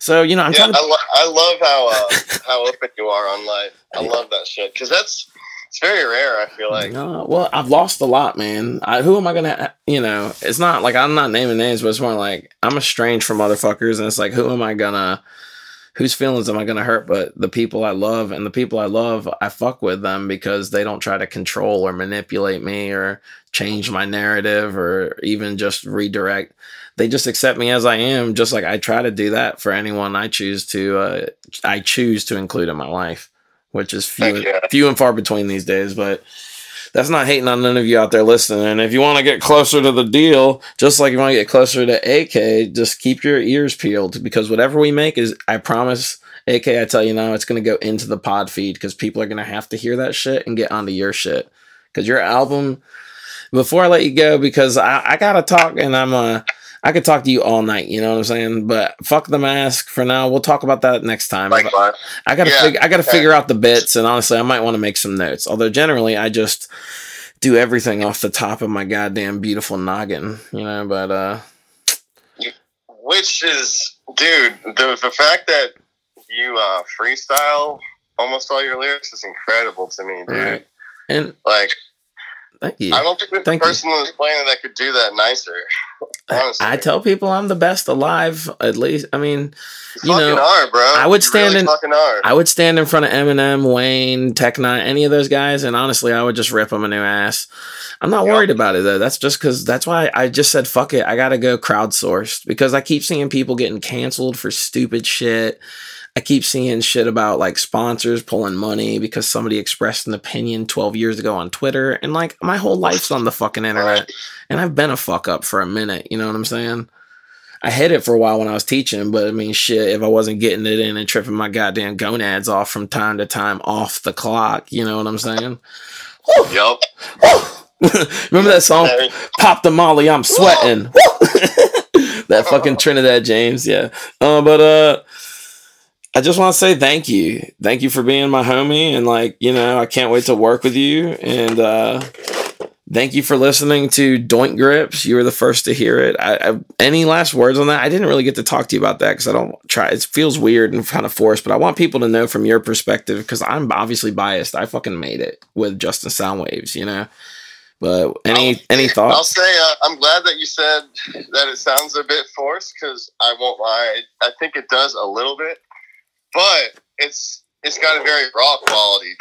So you know, I'm yeah, trying to. I, lo- I love how uh, how open you are on life. I love that shit because that's it's very rare. I feel like. No, well, I've lost a lot, man. I, who am I gonna? You know, it's not like I'm not naming names, but it's more like I'm estranged from motherfuckers, and it's like, who am I gonna? Whose feelings am I gonna hurt? But the people I love, and the people I love, I fuck with them because they don't try to control or manipulate me or change my narrative or even just redirect. They just accept me as I am, just like I try to do that for anyone I choose to. Uh, I choose to include in my life which is few, yeah. few and far between these days. But that's not hating on none of you out there listening. And if you want to get closer to the deal, just like you want to get closer to AK, just keep your ears peeled because whatever we make is, I promise, AK, I tell you now, it's going to go into the pod feed because people are going to have to hear that shit and get onto your shit. Because your album, before I let you go, because I, I got to talk and I'm uh, I could talk to you all night, you know what I'm saying? But fuck the mask for now. We'll talk about that next time. Likewise. I gotta Yeah, fig- I gotta okay. figure out the bits, and honestly, I might want to make some notes. Although generally, I just do everything off the top of my goddamn beautiful noggin, you know. But uh, Which is, dude, the the fact that you uh, freestyle almost all your lyrics is incredible to me, dude. Right. and Like, thank you. I don't think there's Thank a you. person on this planet that could do that nicer. Honestly, I tell people I'm the best alive. At least, I mean, you you know, are, bro. I would You stand really in-. I would stand in front of Eminem, Wayne, Tech N9ne, any of those guys, and honestly, I would just rip them a new ass. I'm not worried about it though. That's just because that's why I just said fuck it. I gotta go crowdsourced because I keep seeing people getting canceled for stupid shit. I keep seeing shit about like sponsors pulling money because somebody expressed an opinion 12 years ago on Twitter, and like my whole life's on the fucking internet, and I've been a fuck up for a minute. You know what I'm saying? I hid it for a while when I was teaching, but I mean, shit, if I wasn't getting it in and tripping my goddamn gonads off from time to time off the clock, you know what I'm saying? Yup. Remember that song, Pop the Molly, I'm sweating. that fucking Trinidad James, yeah. Uh, but uh, I just want to say thank you. Thank you for being my homie. And like, you know, I can't wait to work with you. And uh, thank you for listening to Doink Grips. You were the first to hear it. I, I, any last words on that? I didn't really get to talk to you about that because I don't try. It feels weird and kind of forced, but I want people to know from your perspective because I'm obviously biased. I fucking made it with Justin Soundwaves, you know. But any I'll- any thoughts? I'll say uh, I'm glad that you said that it sounds a bit forced because I won't lie. I think it does a little bit, but it's it's got a very raw quality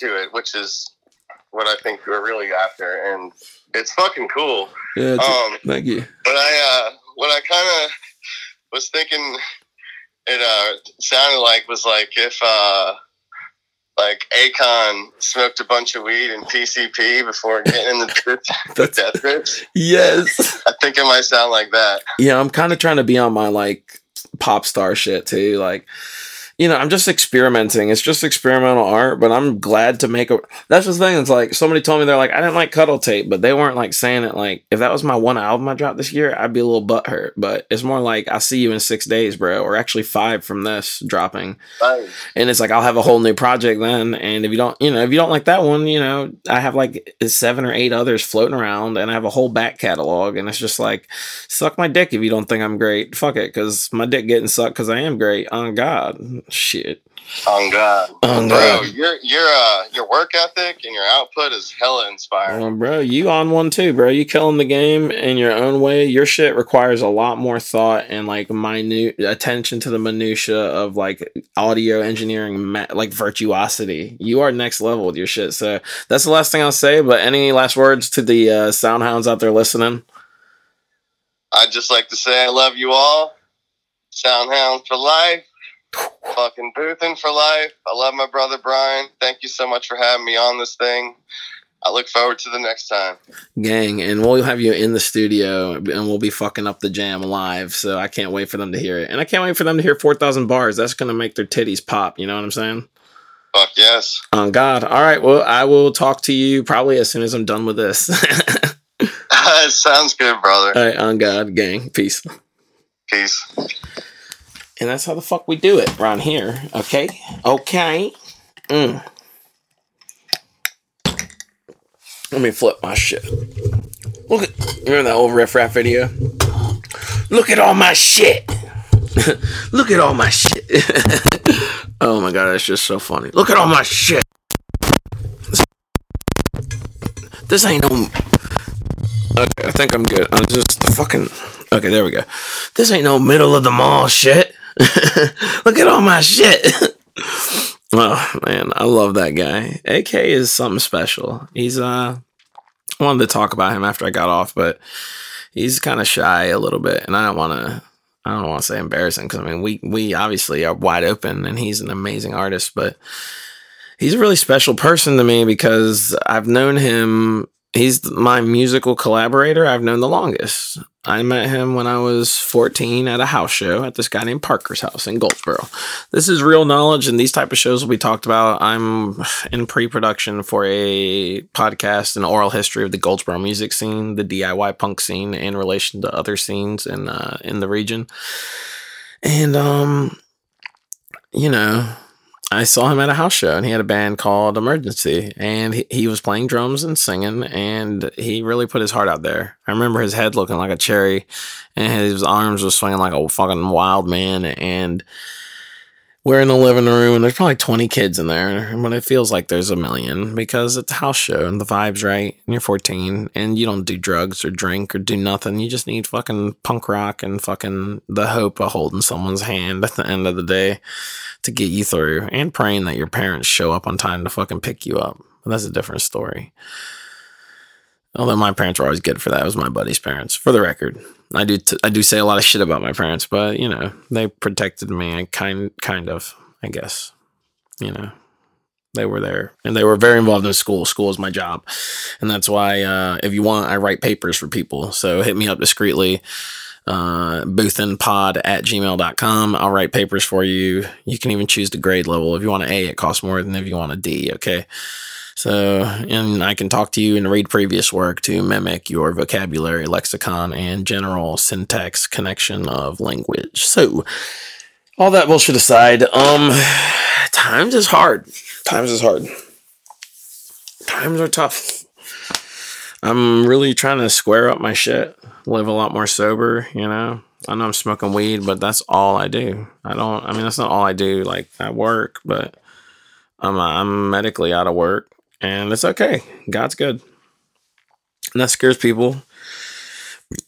to it, which is what I think we're really after, and it's fucking cool. Yeah, Um, thank you. but I uh, what I kind of was thinking it uh, sounded like was like if uh, like Akon smoked a bunch of weed and PCP before getting in the death grips. Yes. I think it might sound like that. yeah, I'm kind of trying to be on my like pop star shit too. Like, you know, I'm just experimenting. It's just experimental art, but I'm glad to make a. That's the thing. It's like somebody told me they're like, I didn't like Cuddle Tape, but they weren't like saying it like if that was my one album I dropped this year, I'd be a little butthurt. But it's more like I'll see you in six days, bro, or actually five from this dropping. Right. and it's like I'll have a whole new project then. And if you don't, you know, if you don't like that one, you know, I have like seven or eight others floating around, and I have a whole back catalog. And it's just like, suck my dick if you don't think I'm great. Fuck it, because my dick getting sucked because I am great. On God, Shit. On God. On Bro, God. your your uh your work ethic and your output is hella inspiring. Well, bro, you on one too, bro. You killing the game in your own way. Your shit requires a lot more thought and like minute attention to the minutia of like audio engineering, like virtuosity. You are next level with your shit. So that's the last thing I'll say. But any last words to the uh, soundhounds out there listening? I'd just like to say I love you all. Soundhound for life. Fucking Boothin for life. I love my brother Brian. Thank you so much for having me on this thing. I look forward to the next time. gang, and we'll have you in the studio, and we'll be fucking up the jam live. So I can't wait for them to hear it, and I can't wait for them to hear four thousand bars. That's gonna make their titties pop. You know what I'm saying? Fuck yes. On God. All right. Well, I will talk to you probably as soon as I'm done with this. Sounds good, brother. All right. On God, gang. Peace. Peace. And that's how the fuck we do it around here. Okay. Okay. Mm. Let me flip my shit. Look at remember that old riff rap video? Look at all my shit. Look at all my shit. oh my god, that's just so funny. Look at all my shit. This ain't no. Okay, I think I'm good. I'm just fucking. Okay, there we go. This ain't no middle of the mall shit. Look at all my shit. oh man, I love that guy. AK is something special. He's uh I wanted to talk about him after I got off, but he's kind of shy a little bit, and I don't want to. I don't want to say embarrassing because I mean we we obviously are wide open, and he's an amazing artist, but he's a really special person to me because I've known him. He's my musical collaborator I've known the longest. I met him when I was 14 at a house show at this guy named Parker's house in Goldsboro. This is real knowledge, and these type of shows will be talked about. I'm in pre-production for a podcast, an oral history of the Goldsboro music scene, the DIY punk scene, in relation to other scenes in uh, in the region. And um, you know, I saw him at a house show and he had a band called Emergency and he, he was playing drums and singing and he really put his heart out there. I remember his head looking like a cherry and his arms were swinging like a fucking wild man and we're in the living room and there's probably 20 kids in there but it feels like there's a million because it's a house show and the vibe's right and you're 14 and you don't do drugs or drink or do nothing. You just need fucking punk rock and fucking the hope of holding someone's hand at the end of the day to get you through and praying that your parents show up on time to fucking pick you up. But that's a different story although my parents were always good for that it was my buddy's parents for the record I do t- I do say a lot of shit about my parents, but you know they protected me, kind kind of, I guess. You know, they were there and they were very involved in school. School is my job, and that's why uh, if you want, I write papers for people. So hit me up discreetly. Uh, boothinpod at gmail.com. I'll write papers for you. You can even choose the grade level. If you want an A, it costs more than if you want a D. Okay. So, and I can talk to you and read previous work to mimic your vocabulary, lexicon, and general syntax connection of language. So, all that bullshit aside, um, times is hard. Times is hard. Times are tough. I'm really trying to square up my shit, live a lot more sober, you know. I know I'm smoking weed, but that's all I do. I don't, I mean, that's not all I do, like I work, but I'm, I'm medically out of work and it's okay. God's good. And that scares people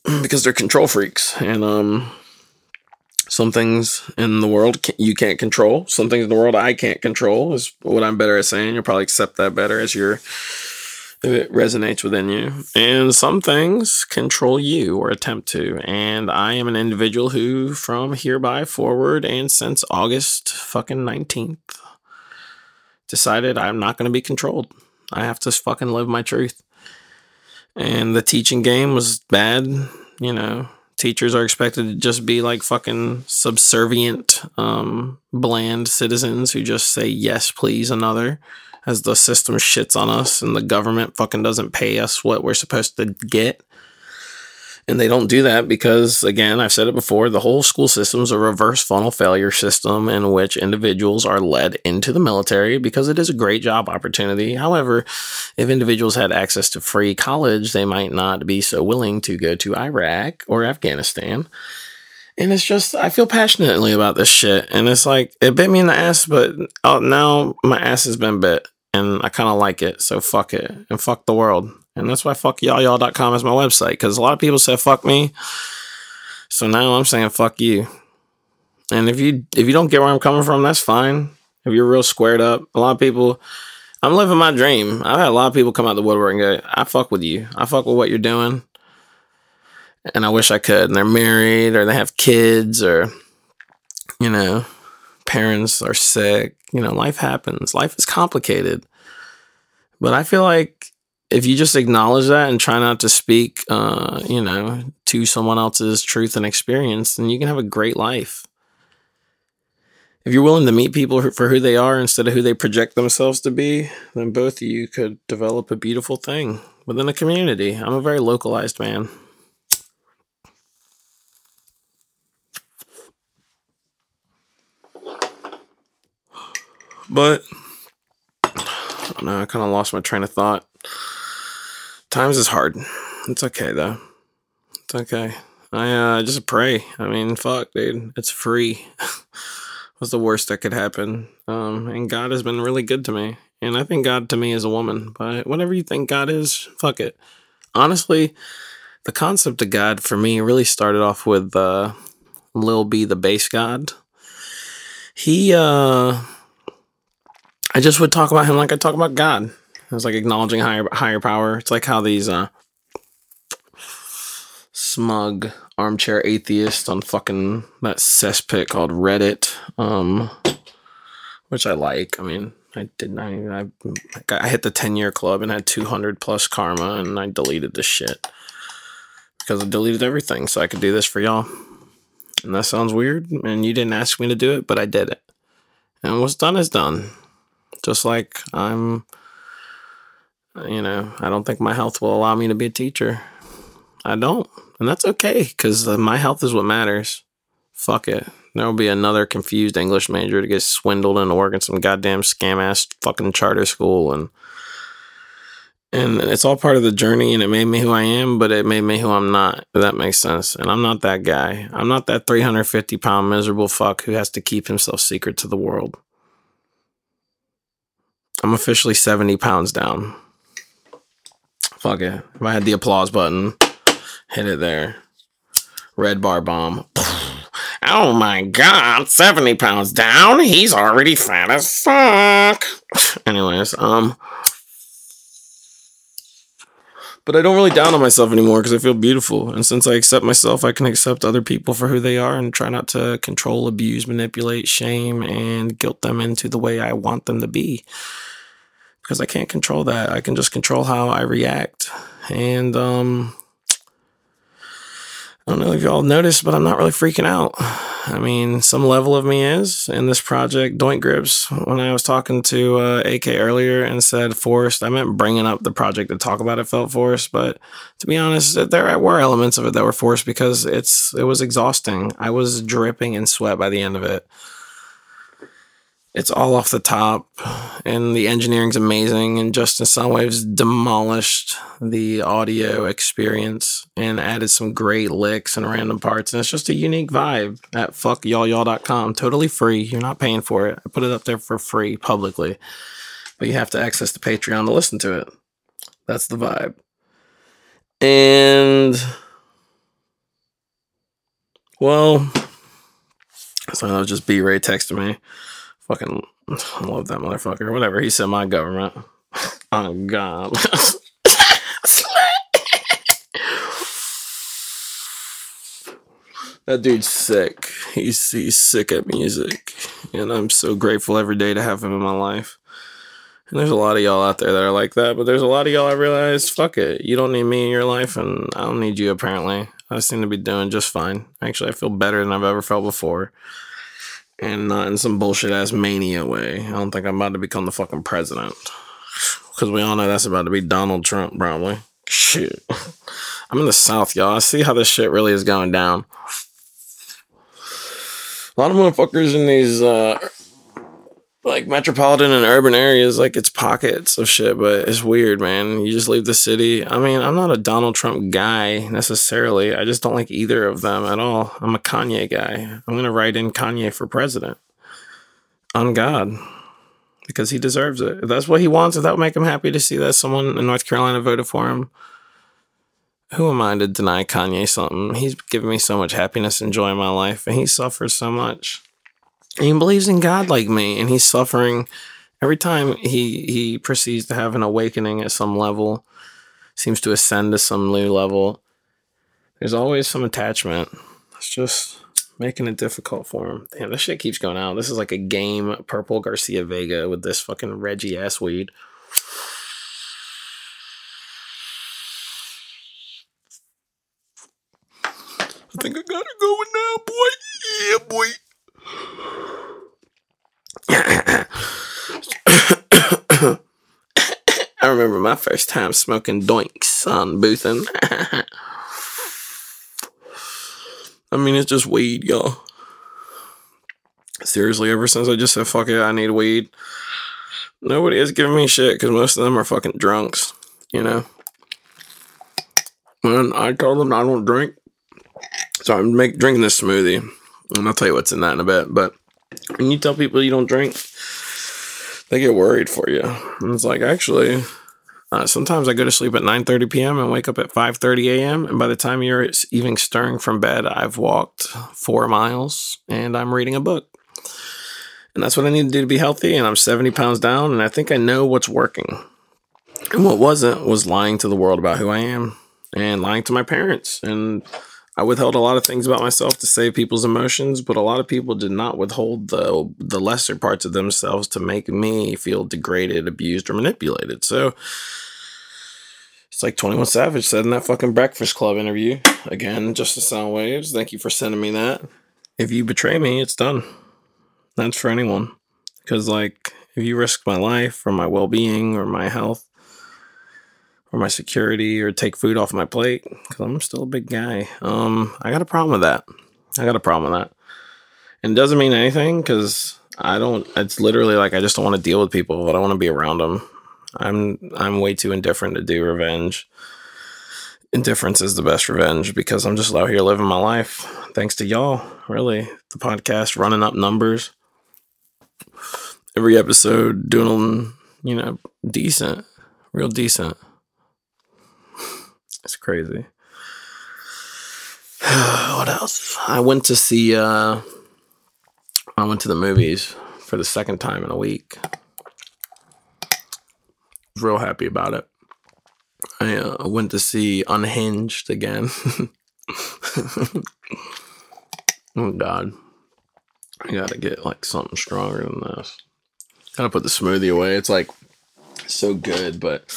because they're control freaks. And um, some things in the world you can't control. Some things in the world I can't control is what I'm better at saying. You'll probably accept that better as you're if it resonates within you. And some things control you or attempt to. And I am an individual who, from hereby forward and since August fucking 19th, decided I'm not going to be controlled. I have to fucking live my truth. And the teaching game was bad. You know, teachers are expected to just be like fucking subservient, um, bland citizens who just say yes, please, another as the system shits on us and the government fucking doesn't pay us what we're supposed to get. And they don't do that because, again, I've said it before, the whole school system is a reverse funnel failure system in which individuals are led into the military because it is a great job opportunity. However, if individuals had access to free college, they might not be so willing to go to Iraq or Afghanistan and it's just I feel passionately about this shit, and it's like it bit me in the ass, but oh, now my ass has been bit, and I kind of like it. So fuck it, and fuck the world, and that's why fuck y'all y'all.com is my website because a lot of people said fuck me, so now I'm saying fuck you. And if you if you don't get where I'm coming from, that's fine. If you're real squared up, a lot of people. I'm living my dream. I've had a lot of people come out the woodwork and go, "I fuck with you. I fuck with what you're doing." and I wish I could. And they're married or they have kids or, you know, parents are sick. You know, life happens. Life is complicated. But I feel like if you just acknowledge that and try not to speak, uh, you know, to someone else's truth and experience, then you can have a great life. If you're willing to meet people for who they are instead of who they project themselves to be, then both of you could develop a beautiful thing within a community. I'm a very localized man. But I don't know, I kind of lost my train of thought. Times is hard. It's okay though. It's okay. I uh, just pray. I mean, fuck, dude. It's free. What's the worst that could happen? Um, and God has been really good to me. And I think God to me is a woman. But whatever you think God is, fuck it. Honestly, the concept of God for me really started off with uh, Lil B, the BasedGod. He uh I just would talk about him like I talk about God. I was like acknowledging higher higher power. It's like how these uh smug armchair atheists on fucking that cesspit called Reddit, um, which I like. I mean, I didn't. I I, got, I hit the ten year club and had two hundred plus karma, and I deleted the shit because I deleted everything so I could do this for y'all. And that sounds weird, and you didn't ask me to do it, but I did it. And what's done is done. Just like I'm, you know, I don't think my health will allow me to be a teacher. I don't. And that's okay because uh, my health is what matters. Fuck it. There will be another confused English major to get swindled into working some goddamn scam ass fucking charter school and and it's all part of the journey and it made me who I am, but it made me who I'm not. If that makes sense. And I'm not that guy. I'm not that 350 pound miserable fuck who has to keep himself secret to the world. I'm officially 70 pounds down. Fuck it. If I had the applause button, hit it there. Red bar bomb. Oh my god, 70 pounds down? He's already fat as fuck. Anyways, um. But I don't really down on myself anymore because I feel beautiful. And since I accept myself, I can accept other people for who they are and try not to control, abuse, manipulate, shame, and guilt them into the way I want them to be because I can't control that. I can just control how I react. And um, I don't know if y'all noticed, but I'm not really freaking out. I mean, some level of me is in this project, Doink Grips. When I was talking to uh, AK earlier and said forced, I meant bringing up the project to talk about it felt forced. But to be honest, there were elements of it that were forced because it's it was exhausting. I was dripping in sweat by the end of it it's all off the top and the engineering's amazing and Justin Soundwaves demolished the audio experience and added some great licks and random parts and it's just a unique vibe at fuckyallyall.com totally free. You're not paying for it. I put it up there for free publicly but you have to access the patreon to listen to it. That's the vibe. And well so was just b-ray texting me Fucking love that motherfucker. Whatever. He said my government. oh God. that dude's sick. He's he's sick at music. And I'm so grateful every day to have him in my life. And there's a lot of y'all out there that are like that, but there's a lot of y'all I realize, fuck it. You don't need me in your life and I don't need you apparently. I seem to be doing just fine. Actually I feel better than I've ever felt before and not in some bullshit ass mania way. I don't think I'm about to become the fucking president. Because we all know that's about to be Donald Trump, probably. Shit. I'm in the South, y'all. I see how this shit really is going down. A lot of motherfuckers in these uh, like metropolitan and urban areas, like it's pockets of shit, but it's weird, man. You just leave the city. I mean, I'm not a Donald Trump guy necessarily. I just don't like either of them at all. I'm a Kanye guy. I'm gonna write in Kanye for president. On God. Because he deserves it. If that's what he wants, if that would make him happy to see that someone in North Carolina voted for him. Who am I to deny Kanye something? He's given me so much happiness and joy in my life, and he suffers so much he believes in God like me, and he's suffering every time he he proceeds to have an awakening at some level, seems to ascend to some new level. There's always some attachment. It's just making it difficult for him. Damn, this shit keeps going out. This is like a game purple Garcia Vega with this fucking Reggie ass weed. I think I got it going now, boy. Yeah, boy. I remember my first time smoking doinks um, on Boothin. I mean, it's just weed, y'all. Seriously, ever since I just said, fuck it, I need weed, nobody has given me shit because most of them are fucking drunks, you know? When I told them I don't drink, so I'm make, drinking this smoothie, and I'll tell you what's in that in a bit, but when you tell people you don't drink, they get worried for you. And it's like, actually, uh, sometimes I go to sleep at 9:30 p.m. and wake up at 5:30 a.m. And by the time you're even stirring from bed, I've walked four miles and I'm reading a book. And that's what I need to do to be healthy. And I'm 70 pounds down, and I think I know what's working. And what wasn't was lying to the world about who I am and lying to my parents and I withheld a lot of things about myself to save people's emotions, but a lot of people did not withhold the the lesser parts of themselves to make me feel degraded, abused, or manipulated. So it's like 21 Savage said in that fucking Breakfast Club interview. Again, Justin Soundwaves. Thank you for sending me that. If you betray me, it's done. That's for anyone. Because, like, if you risk my life or my well being or my health, or my security or take food off my plate because I'm still a big guy. Um, I got a problem with that. I got a problem with that. And it doesn't mean anything because I don't. It's literally like I just don't want to deal with people. I don't want to be around them. I'm I'm way too indifferent to do revenge. Indifference is the best revenge because I'm just out here living my life. Thanks to y'all, really. The podcast running up numbers. Every episode doing, them, you know, decent, real decent. It's crazy. what else? I went to see uh I went to the movies for the second time in a week. Real happy about it. I uh, went to see Unhinged again. oh God, I gotta get like something stronger than this. Gotta put the smoothie away. It's like so good, but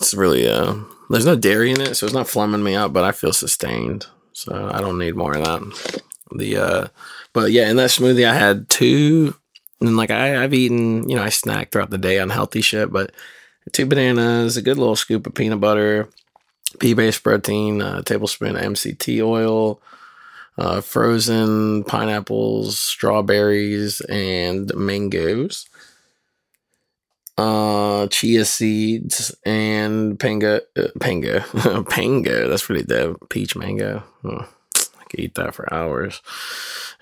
it's really uh there's no dairy in it, so it's not flumming me out, but I feel sustained. So I don't need more of that. The uh but yeah, in that smoothie I had two and like I, I've eaten, you know, I snack throughout the day on healthy shit, but two bananas, a good little scoop of peanut butter, pea-based protein, a tablespoon of MCT oil, uh, frozen pineapples, strawberries, and mangoes uh, chia seeds and panga, uh, pango, pango. That's really dope. Peach mango. Oh, I could eat that for hours.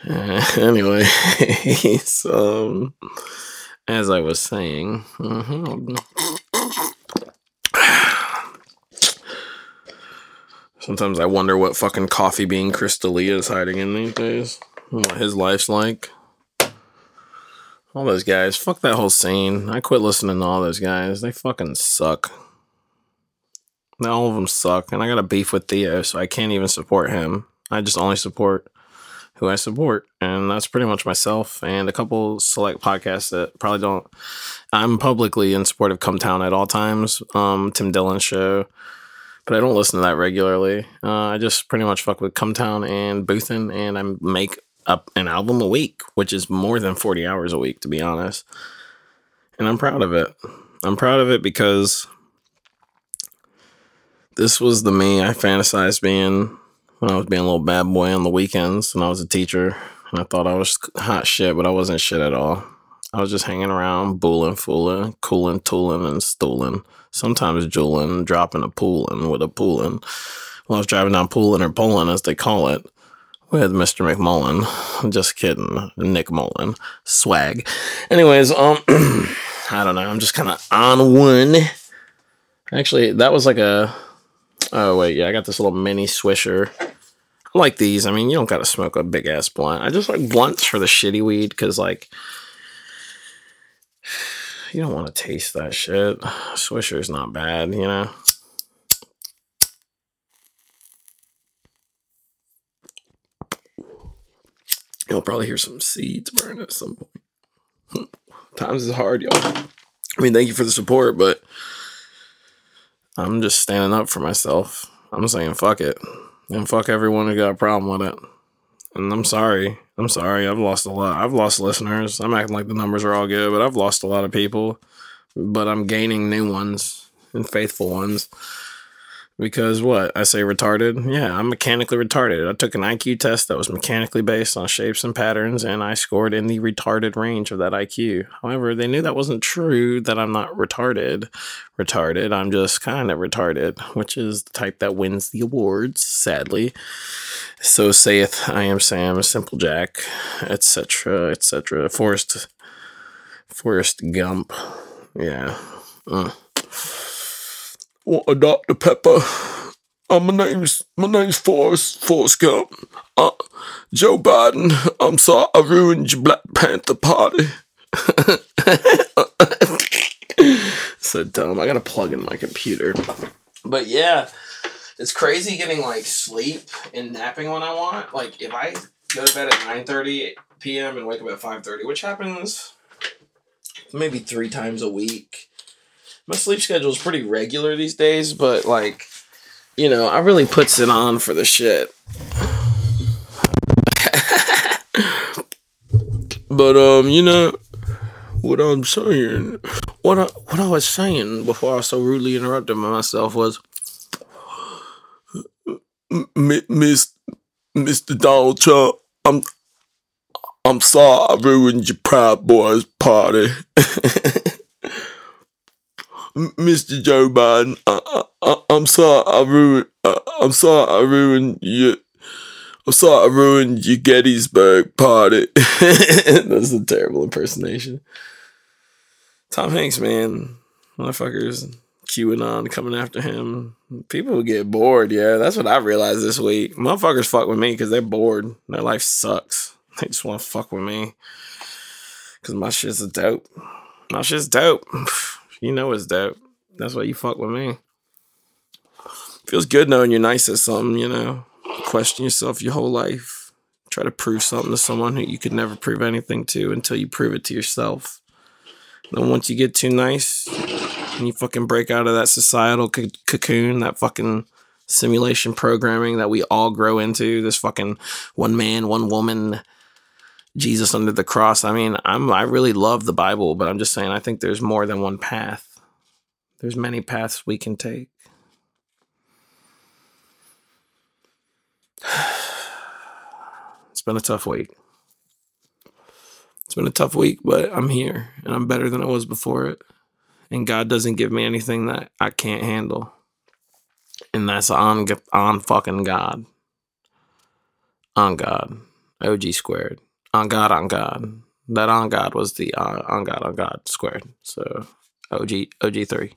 Uh, anyway, so as I was saying, sometimes I wonder what fucking coffee bean Chris D'Elia is hiding in these days. What his life's like. All those guys. Fuck that whole scene. I quit listening to all those guys. They fucking suck. Now all of them suck. And I got a beef with Theo, so I can't even support him. I just only support who I support. And that's pretty much myself and a couple select podcasts that probably don't. I'm publicly in support of Cum Town at all times. Um, Tim Dillon show. But I don't listen to that regularly. Uh, I just pretty much fuck with Cum Town and Boothin, and I make up an album a week, which is more than 40 hours a week, to be honest. And I'm proud of it. I'm proud of it because this was the me I fantasized being when I was being a little bad boy on the weekends when I was a teacher. And I thought I was hot shit, but I wasn't shit at all. I was just hanging around, booling, fooling, cooling, tooling, and stooling. Sometimes jeweling, dropping a pooling with a pooling. While I was driving down pooling or pulling, as they call it, with Mr. McMullen. Just kidding, Nick Mullen. Swag. Anyways, um, I don't know. I'm just kind of on one. Actually, that was like a. Oh wait, yeah, I got this little mini swisher. I like these. I mean, you don't got to smoke a big ass blunt. I just like blunts for the shitty weed because like you don't want to taste that shit. Swisher's not bad, you know. You'll probably hear some seeds burn at some point. Times is hard, y'all. I mean, thank you for the support, but I'm just standing up for myself. I'm saying fuck it. And fuck everyone who got a problem with it. And I'm sorry. I'm sorry. I've lost a lot. I've lost listeners. I'm acting like the numbers are all good, but I've lost a lot of people. But I'm gaining new ones and faithful ones. Because what? I say retarded? Yeah, I'm mechanically retarded. I took an IQ test that was mechanically based on shapes and patterns, and I scored in the retarded range of that IQ. However, they knew that wasn't true, that I'm not retarded. Retarded, I'm just kind of retarded, which is the type that wins the awards, sadly. So saith I am Sam, Simple Jack, etc., etc. Forrest, Forrest Gump. Yeah. Uh want a Dr. Pepper. Uh, my name's my name's Forrest Forrest Gump. Uh, Joe Biden. I'm sorry I ruined your Black Panther party. so dumb. I gotta plug in my computer. But yeah, it's crazy getting like sleep and napping when I want. Like if I go to bed at nine thirty p.m. and wake up at five thirty, which happens maybe three times a week my sleep schedule is pretty regular these days, but like, you know, I really puts it on for the shit. but um, you know, what I'm saying, what I what I was saying before I so rudely interrupted myself was, Miss Mr. Donald Trump, I'm I'm sorry I ruined your Proud Boys party. Mr. Joe Biden, I, I, I'm sorry I ruined. I, I'm sorry I ruined you. I'm sorry I ruined your Gettysburg party. That's a terrible impersonation. Tom Hanks, man, motherfuckers, QAnon coming after him. People get bored. Yeah, that's what I realized this week. Motherfuckers fuck with me because they're bored. Their life sucks. They just want to fuck with me because my shit's dope. My shit's dope. You know it's dope. That's why you fuck with me. Feels good knowing you're nice at something, you know. Question yourself your whole life. Try to prove something to someone who you could never prove anything to until you prove it to yourself. Then once you get too nice and you fucking break out of that societal c- cocoon, that fucking simulation programming that we all grow into, this fucking one man, one woman Jesus under the cross. I mean, I'm I really love the Bible, but I'm just saying I think there's more than one path. There's many paths we can take. It's been a tough week. It's been a tough week, but I'm here and I'm better than I was before it. And God doesn't give me anything that I can't handle. And that's on on fucking God. On God. OG squared on God on God. That on God was the uh, on God on God squared. So OG OG three.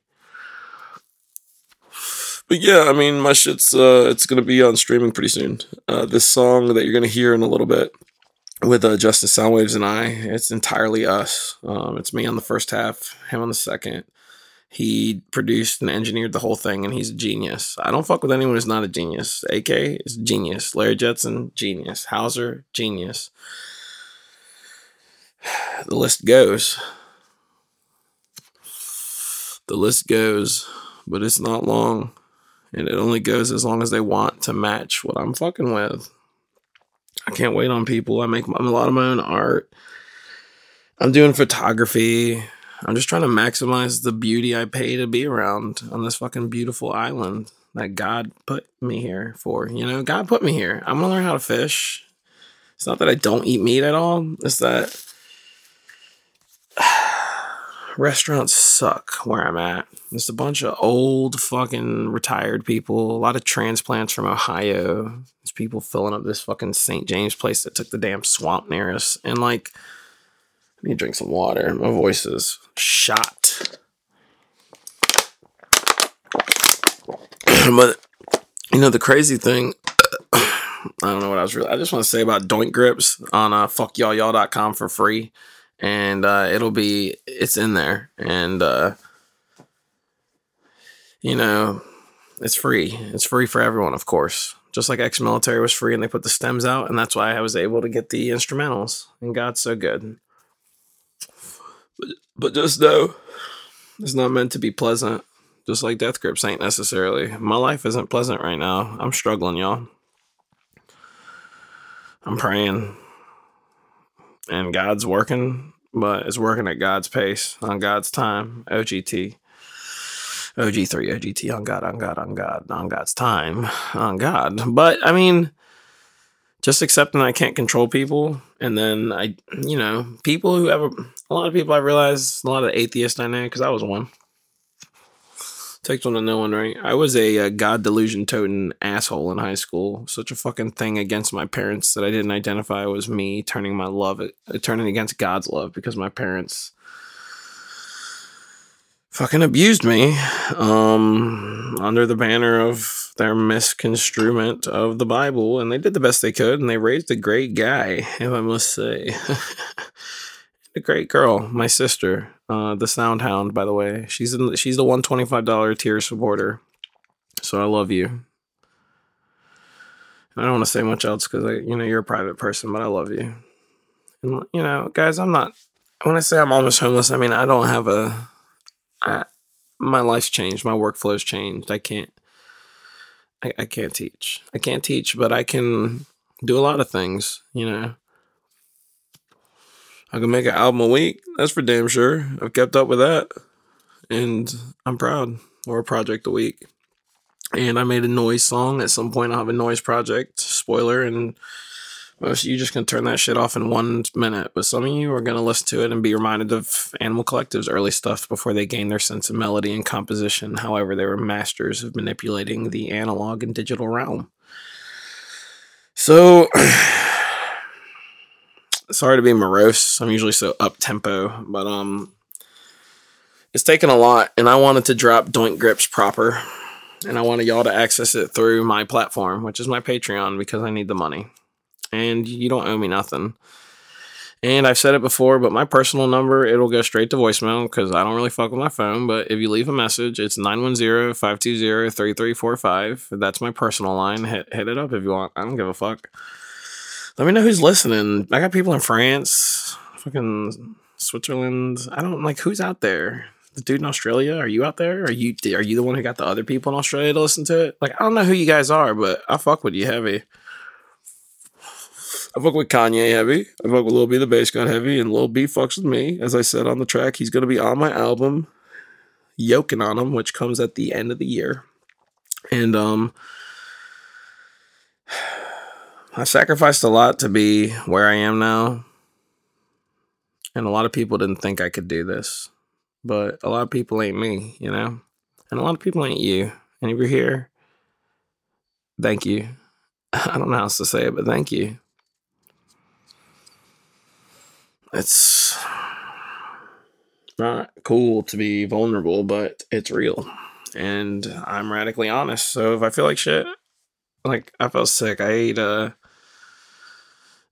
But yeah, I mean, my shit's uh, it's gonna be on streaming pretty soon. Uh, this song that you're gonna hear in a little bit with uh, Justin Soundwaves and I, it's entirely us. Um, it's me on the first half, him on the second. He produced and engineered the whole thing, and he's a genius. I don't fuck with anyone who's not a genius. AK is genius. Larry Jetson, genius. Hauser, genius the list goes. The list goes, but it's not long. And it only goes as long as they want to match what I'm fucking with. I can't wait on people. I make a lot of my own art. I'm doing photography. I'm just trying to maximize the beauty I pay to be around on this fucking beautiful island that God put me here for. You know, God put me here. I'm gonna learn how to fish. It's not that I don't eat meat at all. It's that restaurants suck where I'm at. There's a bunch of old fucking retired people, a lot of transplants from Ohio. There's people filling up this fucking St. James place that took the damn swamp near us. And like, I need to drink some water. My voice is shot. but you know the crazy thing I don't know what I was really I just want to say about doink grips on uh fuckyallyall.com for free and uh, it'll be it's in there and uh, you know it's free. It's free for everyone of course. Just like Exmilitary was free and they put the stems out and that's why i was able to get the instrumentals and god's so good. But, but just know it's not meant to be pleasant. Just like death grips ain't necessarily. My life isn't pleasant right now. I'm struggling y'all. I'm praying. And God's working, but it's working at God's pace on God's time. OGT. OG3, OGT on God, on God, on God, on God's time, on God. But I mean, just accepting I can't control people. And then I, you know, people who have a, lot of people I realize, a lot of atheists I know, because I was one. Takes one to know one, right? I was a, a God delusion toting asshole in high school. Such a fucking thing against my parents that I didn't identify was me turning my love, uh, turning against God's love because my parents fucking abused me um, under the banner of their misconstruement of the Bible. And they did the best they could and they raised a great guy, if I must say. a great girl, my sister, uh, the Sound Hound. By the way, she's in, she's the one twenty five dollar tier supporter. So I love you. I don't want to say much else because I, you know you're a private person, but I love you. And you know, guys, I'm not. When I say I'm almost homeless, I mean I don't have a. I, my life's changed. My workflow's changed. I can't. I, I can't teach. I can't teach, but I can do a lot of things. You know. I can make an album a week. That's for damn sure. I've kept up with that. And I'm proud. Or a project a week. And I made a noise song. At some point, I'll have a noise project. Spoiler. And most of you just gonna turn that shit off in one minute. But some of you are gonna listen to it and be reminded of Animal Collective's early stuff before they gained their sense of melody and composition. However, they were masters of manipulating the analog and digital realm. So sorry to be morose. I'm usually so up tempo, but um, it's taken a lot, and I wanted to drop Doink Grips proper, and I wanted y'all to access it through my platform, which is my Patreon, because I need the money, and you don't owe me nothing. And I've said it before, but my personal number, it'll go straight to voicemail because I don't really fuck with my phone. But if you leave a message, it's 910 520 3345. That's my personal line. Hit, hit it up if you want. I don't give a fuck. Let me know who's listening. I got people in France, fucking Switzerland. I don't like who's out there. The dude in Australia, are you out there? Are you are you the one who got the other people in Australia to listen to it? Like I don't know who you guys are, but I fuck with you heavy. I fuck with Kanye heavy. I fuck with Lil B the BasedGod heavy, and Lil B fucks with me. As I said on the track, he's gonna be on my album, Yoking on him, which comes at the end of the year. And um I sacrificed a lot to be where I am now. And a lot of people didn't think I could do this. But a lot of people ain't me, you know? And a lot of people ain't you. And if you're here, thank you. I don't know how else to say it, but thank you. It's not cool to be vulnerable, but it's real. And I'm radically honest. So if I feel like shit, like I felt sick. I ate uh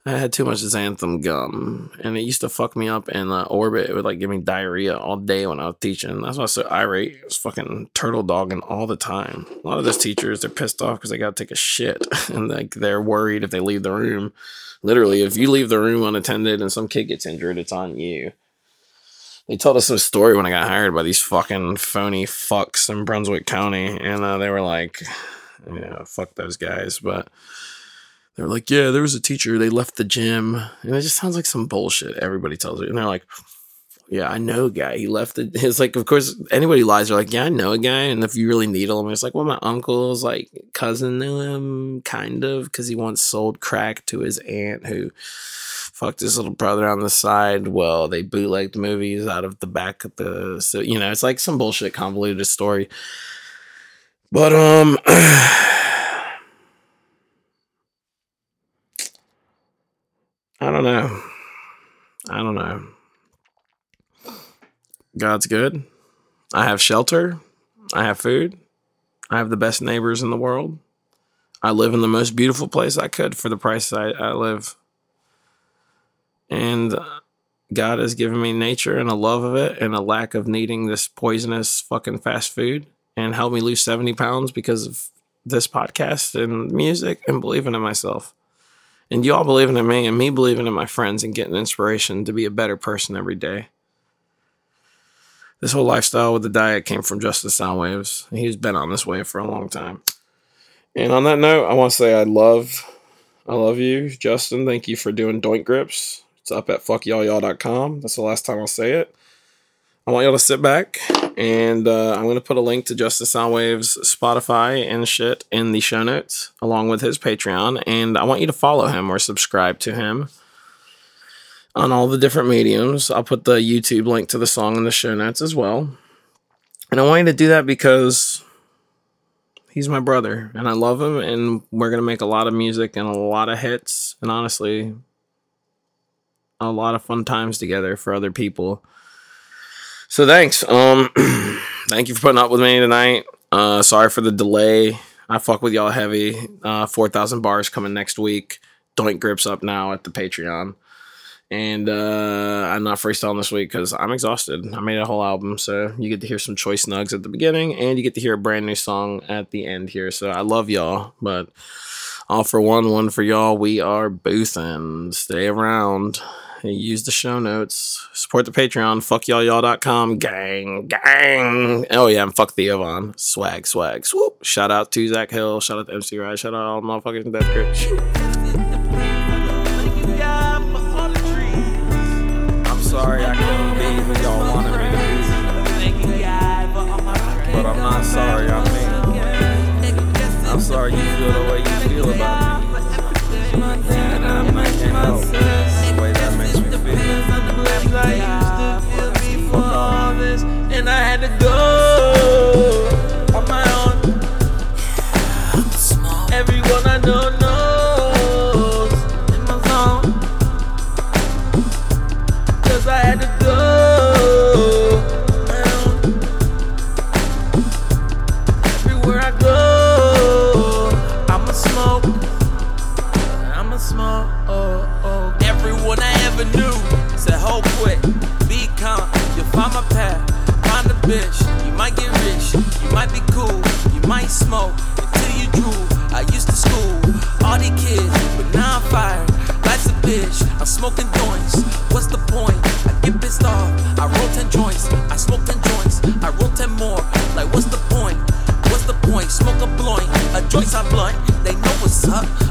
I had too much xanthan gum, and it used to fuck me up in the orbit. It would like give me diarrhea all day when I was teaching. That's why I was so irate. It was fucking turtle dogging all the time. A lot of those teachers, they're pissed off because they got to take a shit, and like they're worried if they leave the room. Literally, if you leave the room unattended and some kid gets injured, it's on you. They told us a story when I got hired by these fucking phony fucks in Brunswick County, and uh, they were like, "Yeah, fuck those guys," but they're like, yeah, there was a teacher. They left the gym, and it just sounds like some bullshit. Everybody tells you, and they're like, yeah, I know a guy. He left it. It's like, of course, anybody lies. They're like, yeah, I know a guy. And if you really needle him, it's like, well, my uncle's like cousin knew him, kind of, because he once sold crack to his aunt who fucked his little brother on the side. Well, they bootlegged movies out of the back of the, so you know, it's like some bullshit convoluted story. But um, don't know. I don't know. God's good. I have shelter. I have food. I have the best neighbors in the world. I live in the most beautiful place I could for the price I, I live. And God has given me nature and a love of it and a lack of needing this poisonous fucking fast food and helped me lose 70 pounds because of this podcast and music and believing in myself. And y'all believing in me and me believing in my friends and getting inspiration to be a better person every day this whole lifestyle with the diet came from Justin Soundwaves. He's been on this wave for a long time. And on that note, I want to say I love, I love you, Justin. Thank you for doing Doink Grips. It's up at fuckyallyall.com. That's the last time I'll say it. I want y'all to sit back, and uh, I'm going to put a link to Justin Soundwave's Spotify and shit in the show notes, along with his Patreon. And I want you to follow him or subscribe to him on all the different mediums. I'll put the YouTube link to the song in the show notes as well. And I want you to do that because he's my brother and I love him and we're going to make a lot of music and a lot of hits and honestly a lot of fun times together for other people. So thanks. Um thank you for putting up with me tonight. Uh sorry for the delay. I fuck with y'all heavy. Uh 4000 bars coming next week. Doink grips up now at the Patreon and uh, I'm not freestyling this week because I'm exhausted. I made a whole album, so you get to hear some choice nugs at the beginning, and you get to hear a brand new song at the end here. So I love y'all, but all for one, one for y'all. We are boosting. Stay around. Use the show notes. Support the Patreon. fuck y'all, y'all.com, Gang, gang. Oh, yeah, and fuck Theo Von. Swag, swag, swoop. Shout out to Zach Hill. Shout out to MC Ride. Shout out all motherfuckers Death Grip. sorry I couldn't be who y'all wanted me to be. But I'm not sorry, I mean, I'm sorry you feel the way you feel about me. And I help And I had to go bitch, you might get rich, you might be cool, you might smoke until you drool. I used to school all these kids, but now I'm fired. Life's a bitch, I'm smoking joints. What's the point? I get pissed off. I roll 10 joints, I smoke 10 joints, I roll 10 more. Like, what's the point? What's the point? Smoke a blunt, a joint's a blunt. They know what's up.